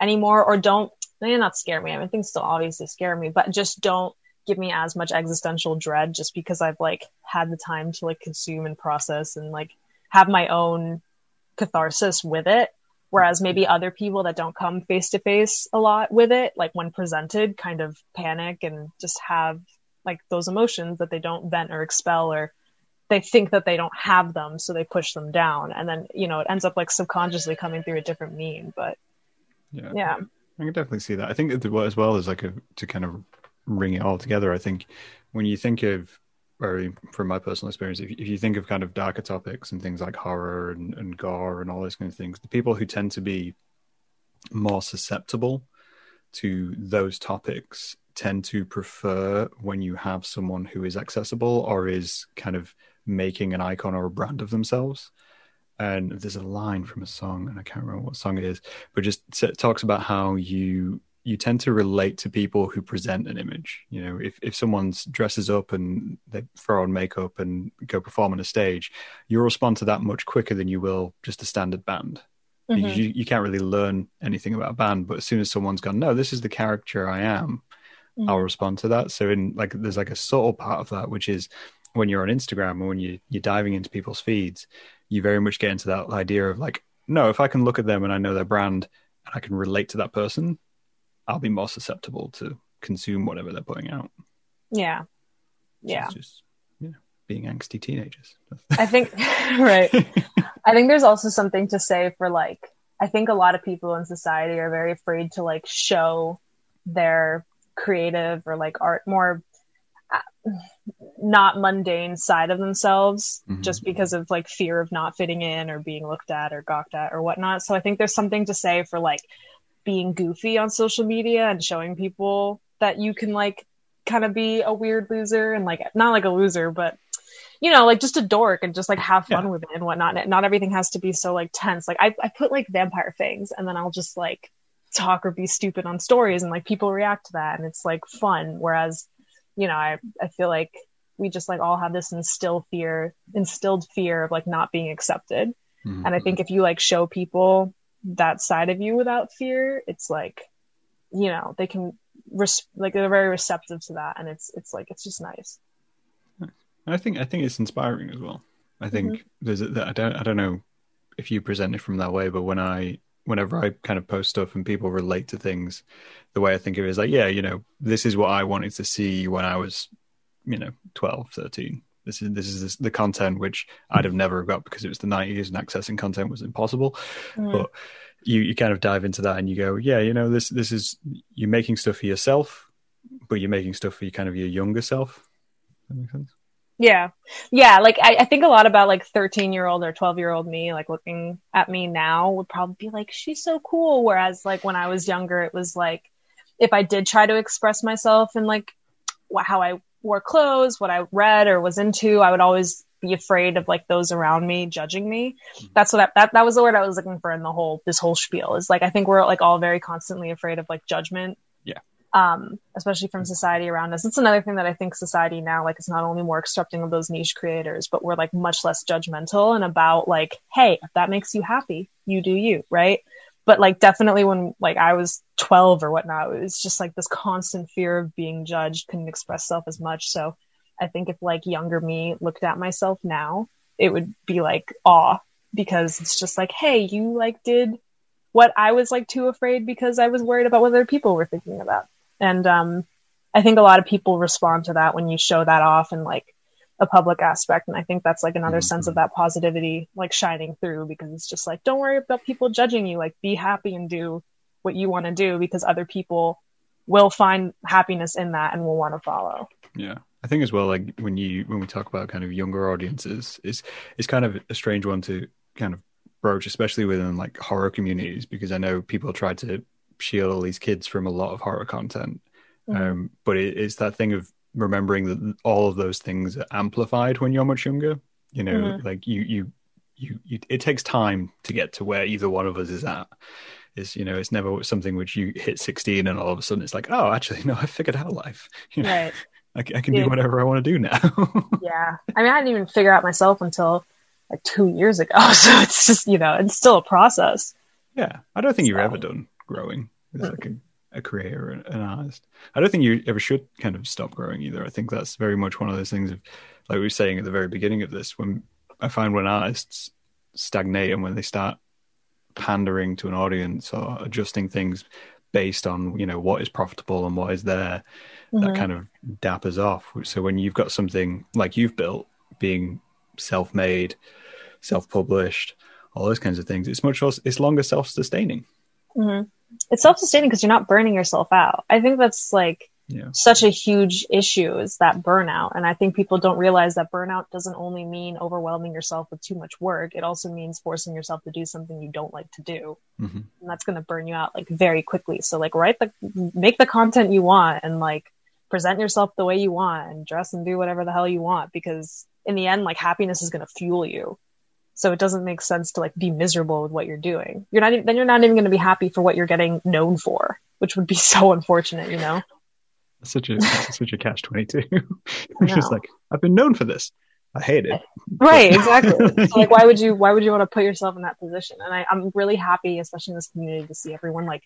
B: anymore or don't they not scare me. I mean things still obviously scare me but just don't give me as much existential dread just because i've like had the time to like consume and process and like have my own catharsis with it. Whereas maybe other people that don't come face to face a lot with it like when presented kind of panic and just have like those emotions that they don't vent or expel or they think that they don't have them so they push them down. And then you know it ends up like subconsciously coming through a different mean but yeah. Yeah.
A: I can definitely see that. I think that as well as like a, to kind of ring it all together i think when you think of very from my personal experience if, if you think of kind of darker topics and things like horror and, and gore and all those kind of things the people who tend to be more susceptible to those topics tend to prefer when you have someone who is accessible or is kind of making an icon or a brand of themselves. And there's a line from a song, and I can't remember what song it is, but just talks about how you you tend to relate to people who present an image. You know, if if someone's dresses up and they throw on makeup and go perform on a stage, you'll respond to that much quicker than you will just a standard band. Mm-hmm. You, you can't really learn anything about a band, but as soon as someone's gone, no, this is the character I am, mm. I'll respond to that. So in like there's like a subtle part of that, which is when you're on Instagram or when you you're diving into people's feeds, you very much get into that idea of like, no, if I can look at them and I know their brand and I can relate to that person, I'll be more susceptible to consume whatever they're putting out.
B: Yeah. Yeah.
A: just yeah, being angsty teenagers.
B: I think right. I think there's also something to say for like I think a lot of people in society are very afraid to like show their creative or like art more uh, not mundane side of themselves mm-hmm. just because of like fear of not fitting in or being looked at or gawked at or whatnot. So I think there's something to say for like being goofy on social media and showing people that you can like kind of be a weird loser and like not like a loser, but you know, like just a dork and just like have fun yeah. with it and whatnot. Not everything has to be so like tense. Like I, I put like vampire things and then I'll just like talk or be stupid on stories and like people react to that and it's like fun whereas you know i i feel like we just like all have this instilled fear instilled fear of like not being accepted mm-hmm. and i think if you like show people that side of you without fear it's like you know they can res- like they're very receptive to that and it's it's like it's just nice
A: i think i think it's inspiring as well i think mm-hmm. there's a, I don't i don't know if you present it from that way but when i whenever I kind of post stuff and people relate to things, the way I think of it is like, yeah, you know, this is what I wanted to see when I was, you know, 12, 13. This is this is the content which I'd have never got because it was the 90s and accessing content was impossible. Mm. But you you kind of dive into that and you go, yeah, you know, this this is you're making stuff for yourself, but you're making stuff for you kind of your younger self. That makes sense.
B: Yeah. Yeah. Like, I, I think a lot about like 13 year old or 12 year old me, like looking at me now would probably be like, she's so cool. Whereas, like, when I was younger, it was like, if I did try to express myself and like how I wore clothes, what I read or was into, I would always be afraid of like those around me judging me. Mm-hmm. That's what I, that that was the word I was looking for in the whole this whole spiel. Is like I think we're like all very constantly afraid of like judgment.
A: Yeah.
B: Um, especially from society around us. It's another thing that I think society now, like, is not only more accepting of those niche creators, but we're like much less judgmental and about like, hey, if that makes you happy, you do you, right? But like, definitely when like I was 12 or whatnot, it was just like this constant fear of being judged, couldn't express self as much. So I think if like younger me looked at myself now, it would be like awe because it's just like, hey, you like did what I was like too afraid because I was worried about what other people were thinking about. And um, I think a lot of people respond to that when you show that off in like a public aspect. And I think that's like another mm-hmm. sense of that positivity like shining through because it's just like, don't worry about people judging you. Like be happy and do what you want to do because other people will find happiness in that and will want to follow.
A: Yeah. I think as well, like when you when we talk about kind of younger audiences, is it's kind of a strange one to kind of broach, especially within like horror communities, because I know people try to shield all these kids from a lot of horror content. Mm-hmm. Um, but it, it's that thing of remembering that all of those things are amplified when you're much younger. You know, mm-hmm. like you, you, you, you, it takes time to get to where either one of us is at. Is you know, it's never something which you hit 16 and all of a sudden it's like, oh, actually, no, I figured out life. You know, right. I, I can do whatever I want to do now.
B: yeah, I mean, I didn't even figure out myself until like two years ago. So it's just you know, it's still a process.
A: Yeah, I don't think so. you're ever done growing as like a, a creator, an artist. I don't think you ever should kind of stop growing either. I think that's very much one of those things of, like we were saying at the very beginning of this, when I find when artists stagnate and when they start pandering to an audience or adjusting things based on you know what is profitable and what is there mm-hmm. that kind of dappers off so when you've got something like you've built being self-made self-published all those kinds of things it's much it's longer self-sustaining
B: mm-hmm it's self-sustaining because you're not burning yourself out. I think that's like yeah. such a huge issue is that burnout. And I think people don't realize that burnout doesn't only mean overwhelming yourself with too much work. It also means forcing yourself to do something you don't like to do. Mm-hmm. And that's going to burn you out like very quickly. So like write the, make the content you want and like present yourself the way you want and dress and do whatever the hell you want because in the end, like happiness is going to fuel you. So it doesn't make sense to like be miserable with what you're doing. You're not even, then you're not even going to be happy for what you're getting known for, which would be so unfortunate, you know?
A: That's such a such a catch twenty two. It's just like I've been known for this. I hate it.
B: Right, exactly. so like why would you why would you want to put yourself in that position? And I, I'm really happy, especially in this community, to see everyone like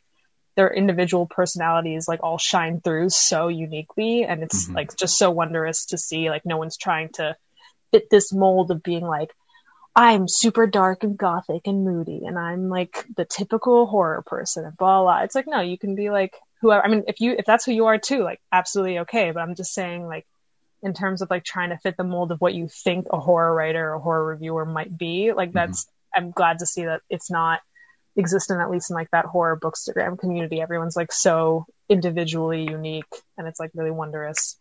B: their individual personalities like all shine through so uniquely and it's mm-hmm. like just so wondrous to see like no one's trying to fit this mold of being like I'm super dark and gothic and moody and I'm like the typical horror person and blah blah. It's like no, you can be like whoever. I mean, if you if that's who you are too, like absolutely okay. But I'm just saying like in terms of like trying to fit the mold of what you think a horror writer or horror reviewer might be, like mm-hmm. that's mm-hmm. I'm glad to see that it's not existent at least in like that horror bookstagram community. Everyone's like so individually unique and it's like really wondrous.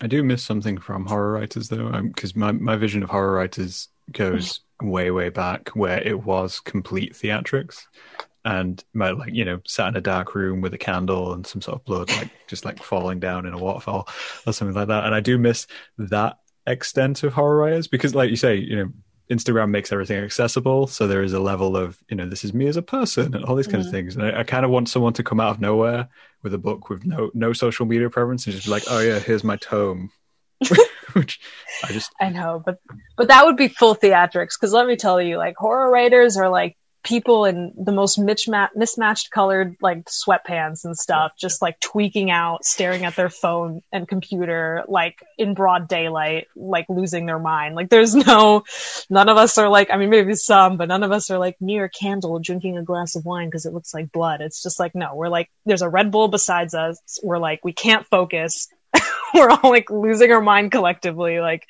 A: I do miss something from horror writers though, because my, my vision of horror writers goes way way back where it was complete theatrics. And my like you know sat in a dark room with a candle and some sort of blood like just like falling down in a waterfall or something like that. And i do miss that extent of horror writers because like you say you know instagram makes everything accessible. So there is a level of you know this is me as a person and all these kinds mm-hmm. of things. And I, I kind of want someone to come out of nowhere with a book with no no social media preference and just be like oh yeah here's my tome
B: which I just I know, but but that would be full theatrics because let me tell you, like horror writers are like people in the most mismatched, mismatched colored like sweatpants and stuff, just like tweaking out, staring at their phone and computer, like in broad daylight, like losing their mind. Like there's no, none of us are like, I mean, maybe some, but none of us are like near a candle drinking a glass of wine because it looks like blood. It's just like, no, we're like, there's a Red Bull besides us. We're like, we can't focus. we're all like losing our mind collectively, like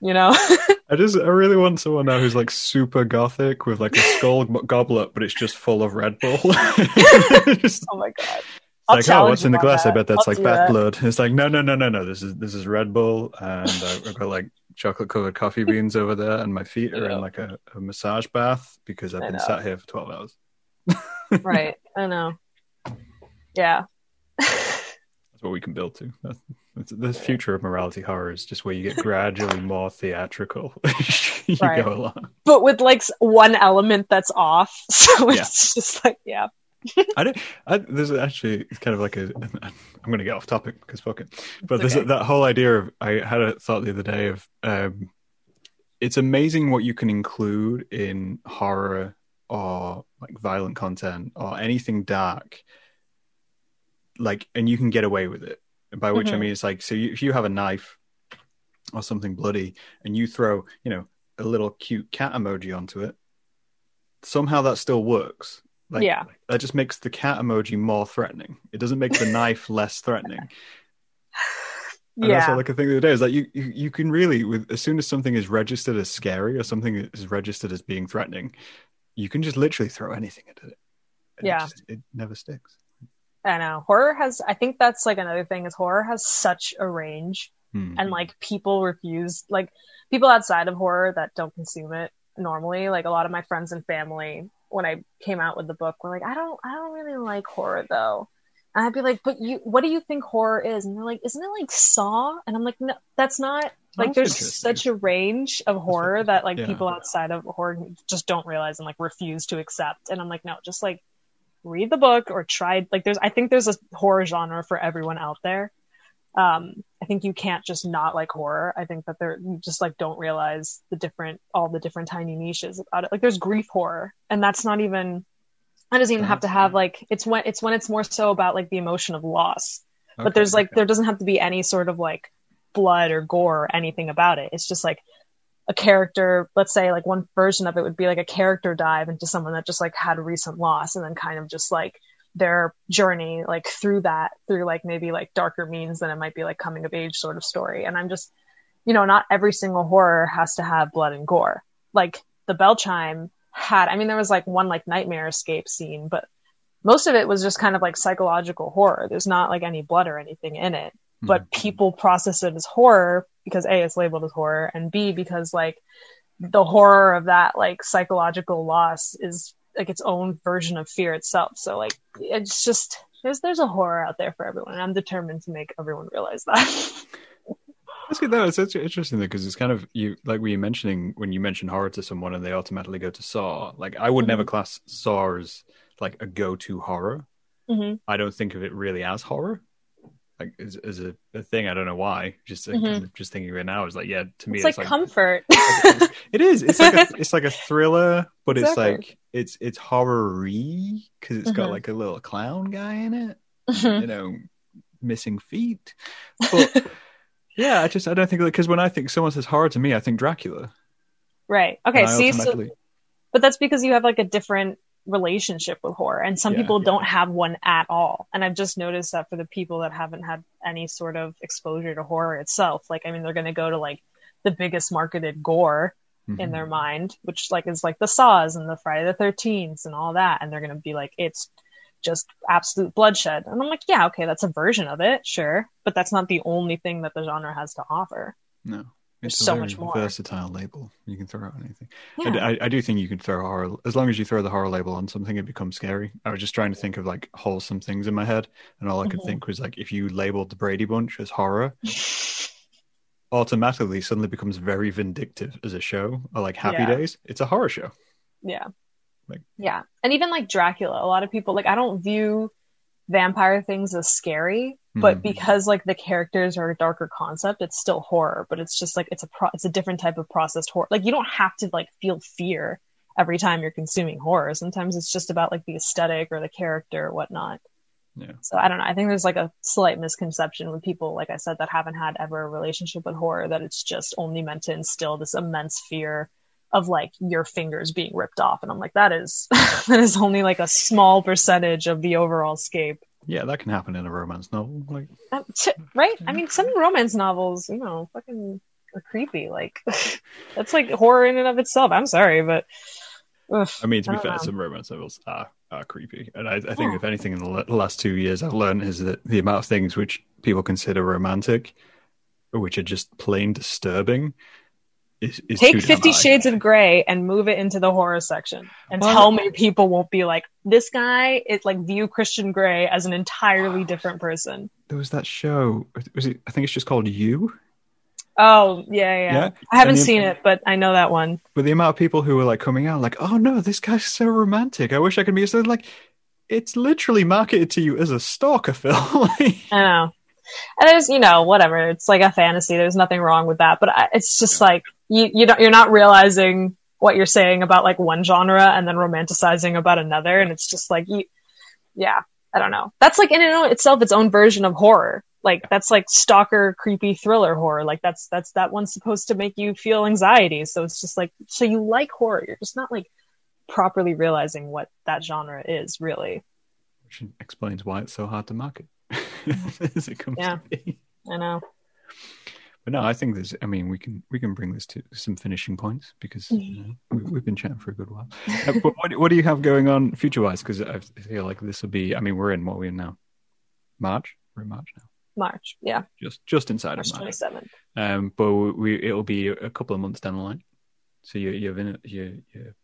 B: you know.
A: I just I really want someone now who's like super gothic with like a skull goblet, but it's just full of Red Bull.
B: just, oh my god.
A: I'll like, oh, what's in the glass? That. I bet that's I'll like bat that. blood. It's like, no, no, no, no, no. This is this is Red Bull, and uh, I've got like chocolate covered coffee beans over there, and my feet are in like a, a, massage bath because I've been sat here for twelve hours.
B: right, I know. Yeah.
A: That's what we can build to. That's, the future of morality horror is just where you get gradually more theatrical you
B: right. go along. But with like one element that's off. So it's yeah. just like, yeah.
A: I don't. I, there's actually kind of like a. I'm going to get off topic because fuck it. But there's
B: okay.
A: that whole idea of. I had a thought the other day of. Um, it's amazing what you can include in horror or like violent content or anything dark. Like, and you can get away with it. By which I
B: Mhm.
A: mean, it's like, so you, if you have a knife or something bloody, and you throw, you know, a little cute cat emoji onto it, somehow that still works. Like,
B: Yeah.
A: that just makes the cat emoji more threatening. It doesn't make the knife less threatening. And that's
B: yeah.
A: what like a thing the other day is like you, you you can really with as soon as something is registered as scary or something is registered as being threatening, you can just literally throw anything at it. And
B: Yeah.
A: It, just, it never sticks.
B: I know. Horror has, I think that's like another thing is horror has such a range
A: Hmm.
B: and like people refuse, like people outside of horror that don't consume it normally, like a lot of my friends and family, when I came out with the book, were like, I don't, I don't really like horror though. And I'd be like, but you, what do you think horror is? And they're like, isn't it like Saw? And I'm like, no, that's not, like
A: That's
B: there's such a range of horror that like
A: yeah.
B: people outside of horror just don't realize and like refuse to accept. And I'm like, no, just like read the book or try like there's I think there's a horror genre for everyone out there. Um, I think you can't just not like horror. I think that there you just like don't realize the different all the different tiny niches about it. Like there's grief horror, and that's not even that doesn't even have to have like it's when it's when it's more so about like the emotion of loss. But there's like
A: okay.
B: there doesn't have to be any sort of like blood or gore or anything about it. It's just like a character, let's say like one version of it would be like a character dive into someone that just like had a recent loss and then kind of just like their journey like through that through like maybe like darker means than it might be like coming of age sort of story. And I'm just you know, not every single horror has to have blood and gore. Like the bell chime had I mean there was like one like nightmare escape scene, but most of it was just kind of like psychological horror. There's not like any blood or anything in it but
A: Mhm.
B: people process it as horror because a it's labeled as horror and b because like the horror of that like psychological loss is like its own version of fear itself so like it's just there's there's a horror out there for everyone and i'm determined to make everyone realize that
A: That's good though. It's such interesting because it's kind of you like we were mentioning when you mention horror to someone and they automatically go to Saw. Like I would
B: Mhm.
A: never class Saw as like a go-to horror.
B: hmm
A: I don't think of it really as horror, like as, as a, a thing. I don't know why. Just like,
B: Mhm.
A: kind of just thinking right now is like yeah. To me,
B: it's, like, comfort
A: it is. It's like a, it's like a thriller, but it's
B: Exactly.
A: like it's it's horror-y because it's got
B: Mhm.
A: like a little clown guy in it.
B: Mhm.
A: You know, missing feet. But yeah, I just I don't think because when I think someone says horror to me, I think Dracula.
B: right okay see so but that's because you have like a different relationship with horror and some
A: Yeah,
B: people
A: yeah.
B: don't have one at all and i've just noticed that for the people that haven't had any sort of exposure to horror itself like i mean they're going to go to like the biggest marketed gore in
A: Mhm.
B: their mind which like is like the saws and the friday the 13th and all that and they're going to be like it's just absolute bloodshed and i'm like yeah okay that's a version of it sure but that's not the only thing that the genre has to offer
A: no. It's
B: so much more.
A: versatile label. You can throw out anything.
B: yeah.
A: I, I do think you can throw horror as long as you throw the horror label on something, it becomes scary. I was just trying to think of like wholesome things in my head, and all I could
B: Mhm.
A: think was like if you labeled the Brady Bunch as horror, automatically suddenly becomes very vindictive as a show. Or like Happy
B: Yeah.
A: Days, it's a horror show.
B: Yeah.
A: Like-
B: yeah. And even like Dracula, a lot of people like I don't view vampire things as scary, but
A: Mhm.
B: because like the characters are a darker concept, it's still horror, but it's just like it's a pro- it's a different type of processed horror. Like you don't have to like feel fear every time you're consuming horror. Sometimes it's just about like the aesthetic or the character or whatnot.
A: Yeah.
B: So I don't know. I think there's like a slight misconception with people, like I said, that haven't had ever a relationship with horror that it's just only meant to instill this immense fear of like your fingers being ripped off. And I'm like, that is that is only like a small percentage of the overall scape.
A: Yeah, that can happen in a romance novel. Like
B: Um, t- right? I mean, some romance novels, you know, fucking are creepy. Like that's like horror in and of itself. I'm sorry, but ugh,
A: I mean, to be fair,
B: know.
A: some romance novels are, are creepy. And I, I think,
B: Yeah.
A: if anything, in the la- last two years, I've learned is that the amount of things which people consider romantic, which are just plain disturbing, is, is
B: take Fifty. Shades of Grey and move it into the horror section, and
A: Well-
B: tell me people won't be like, this guy is like view Christian Grey as an entirely different person.
A: There was that show. Was it? I think it's just called You.
B: Oh yeah, yeah.
A: Yeah?
B: I haven't
A: the-
B: seen it, but I know that one.
A: But the amount of people who were like coming out, like, "Oh no, this guy's so romantic. I wish I could be." So like, it's literally marketed to you as a stalker film.
B: I know. And there's, you know, whatever. It's like a fantasy. There's nothing wrong with that. But I, it's just like you, you don't, you're not realizing what you're saying about like one genre and then romanticizing about another. And it's just like you, yeah, I don't know. That's like in and of itself its own version of horror. Like that's like stalker, creepy thriller horror. Like that's that's that one's supposed to make you feel anxiety. So it's just like so you like horror. You're just not like properly realizing what that genre is really.
A: Which explains why it's so hard to market as it comes
B: Yeah. I know.
A: But no, I think there's. I mean, we can we can bring this to some finishing points because you know, we, we've been chatting for a good while. Uh, but what, what do you have going on future wise? Because I feel like this will be. I mean, we're in what we're we in now? March. We're in March now.
B: March. Yeah.
A: Just just inside
B: March
A: of March.
B: 27th.
A: Um, but we it'll be a couple of months down the line. So your your vin- your your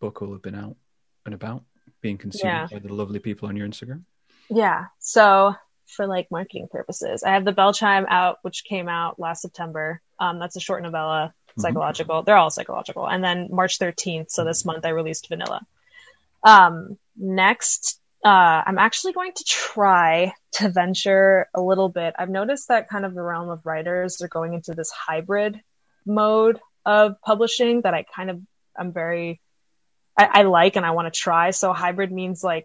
A: book will have been out and about, being consumed
B: Yeah.
A: by the lovely people on your Instagram.
B: Yeah. So for like marketing purposes, I have the Bell Chime out, which came out last September. Um, that's a short novella, psychological. They're all psychological. And then March 13th, so this month I released Vanilla. Um, next, uh, I'm actually going to try to venture a little bit. I've noticed that kind of the realm of writers are going into this hybrid mode of publishing that I kind of I'm very I, I like and I want to try. So hybrid means like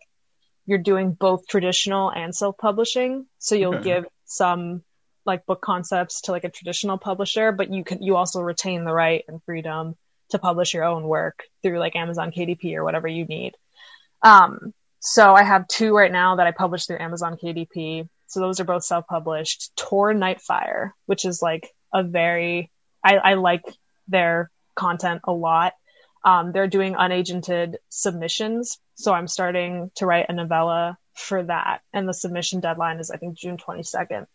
B: you're doing both traditional and self-publishing. So you'll
A: Okay.
B: give some like book concepts to like a traditional publisher, but you can you also retain the right and freedom to publish your own work through like Amazon KDP or whatever you need. Um, so I have two right now that I published through Amazon KDP. So those are both self-published. Tor Nightfire, which is like a very I, I like their content a lot. Um, they're doing unagented submissions. So I'm starting to write a novella for that. And the submission deadline is, I think, June 22nd.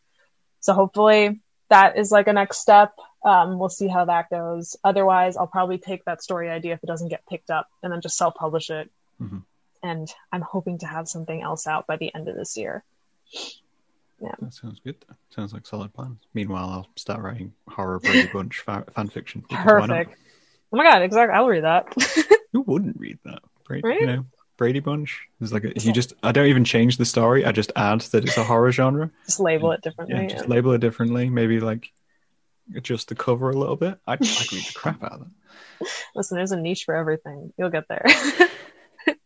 B: So hopefully that is like a next step. Um, we'll see how that goes. Otherwise, I'll probably take that story idea if it doesn't get picked up and then just self publish it.
A: Mhm.
B: And I'm hoping to have something else out by the end of this year. Yeah.
A: That sounds good. Sounds like solid plans. Meanwhile, I'll start writing horror Brady Bunch fa- fan fiction. because why not?
B: Perfect. Oh my God, exactly. I'll read that.
A: Who wouldn't read that? Brady,
B: Right?
A: you know, Brady Bunch. There's like a, you just I don't even change the story. I just add that it's a horror genre.
B: just label it differently.
A: Yeah, just label it differently. Maybe like adjust the cover a little bit. I'd, I'd read the crap out of that.
B: Listen, there's a niche for everything. You'll get there.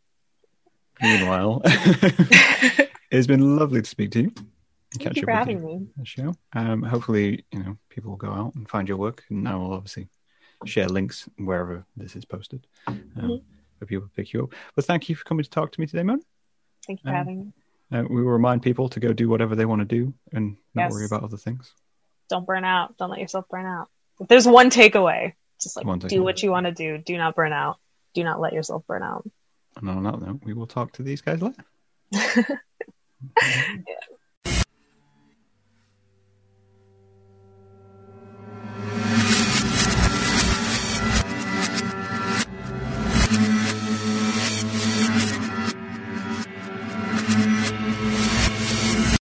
A: Meanwhile, it's been lovely to speak to you.
B: Thank you
A: up
B: for having
A: you
B: me.
A: show. Um, hopefully, you know, people will go out and find your work, and I will obviously share links wherever this is posted um,
B: Mhm.
A: People pick you up. But thank you for coming to talk to me today, man.
B: Thank you for
A: Um,
B: having me.
A: Uh, we will remind people to go do whatever they want to do and not
B: Yes.
A: worry about other things.
B: Don't burn out. Don't let yourself burn out. If there's one takeaway, just like
A: One
B: do what you want to do. Do not burn out. Do not let yourself burn out.
A: And on that note, we will talk to these guys later.
B: Yeah.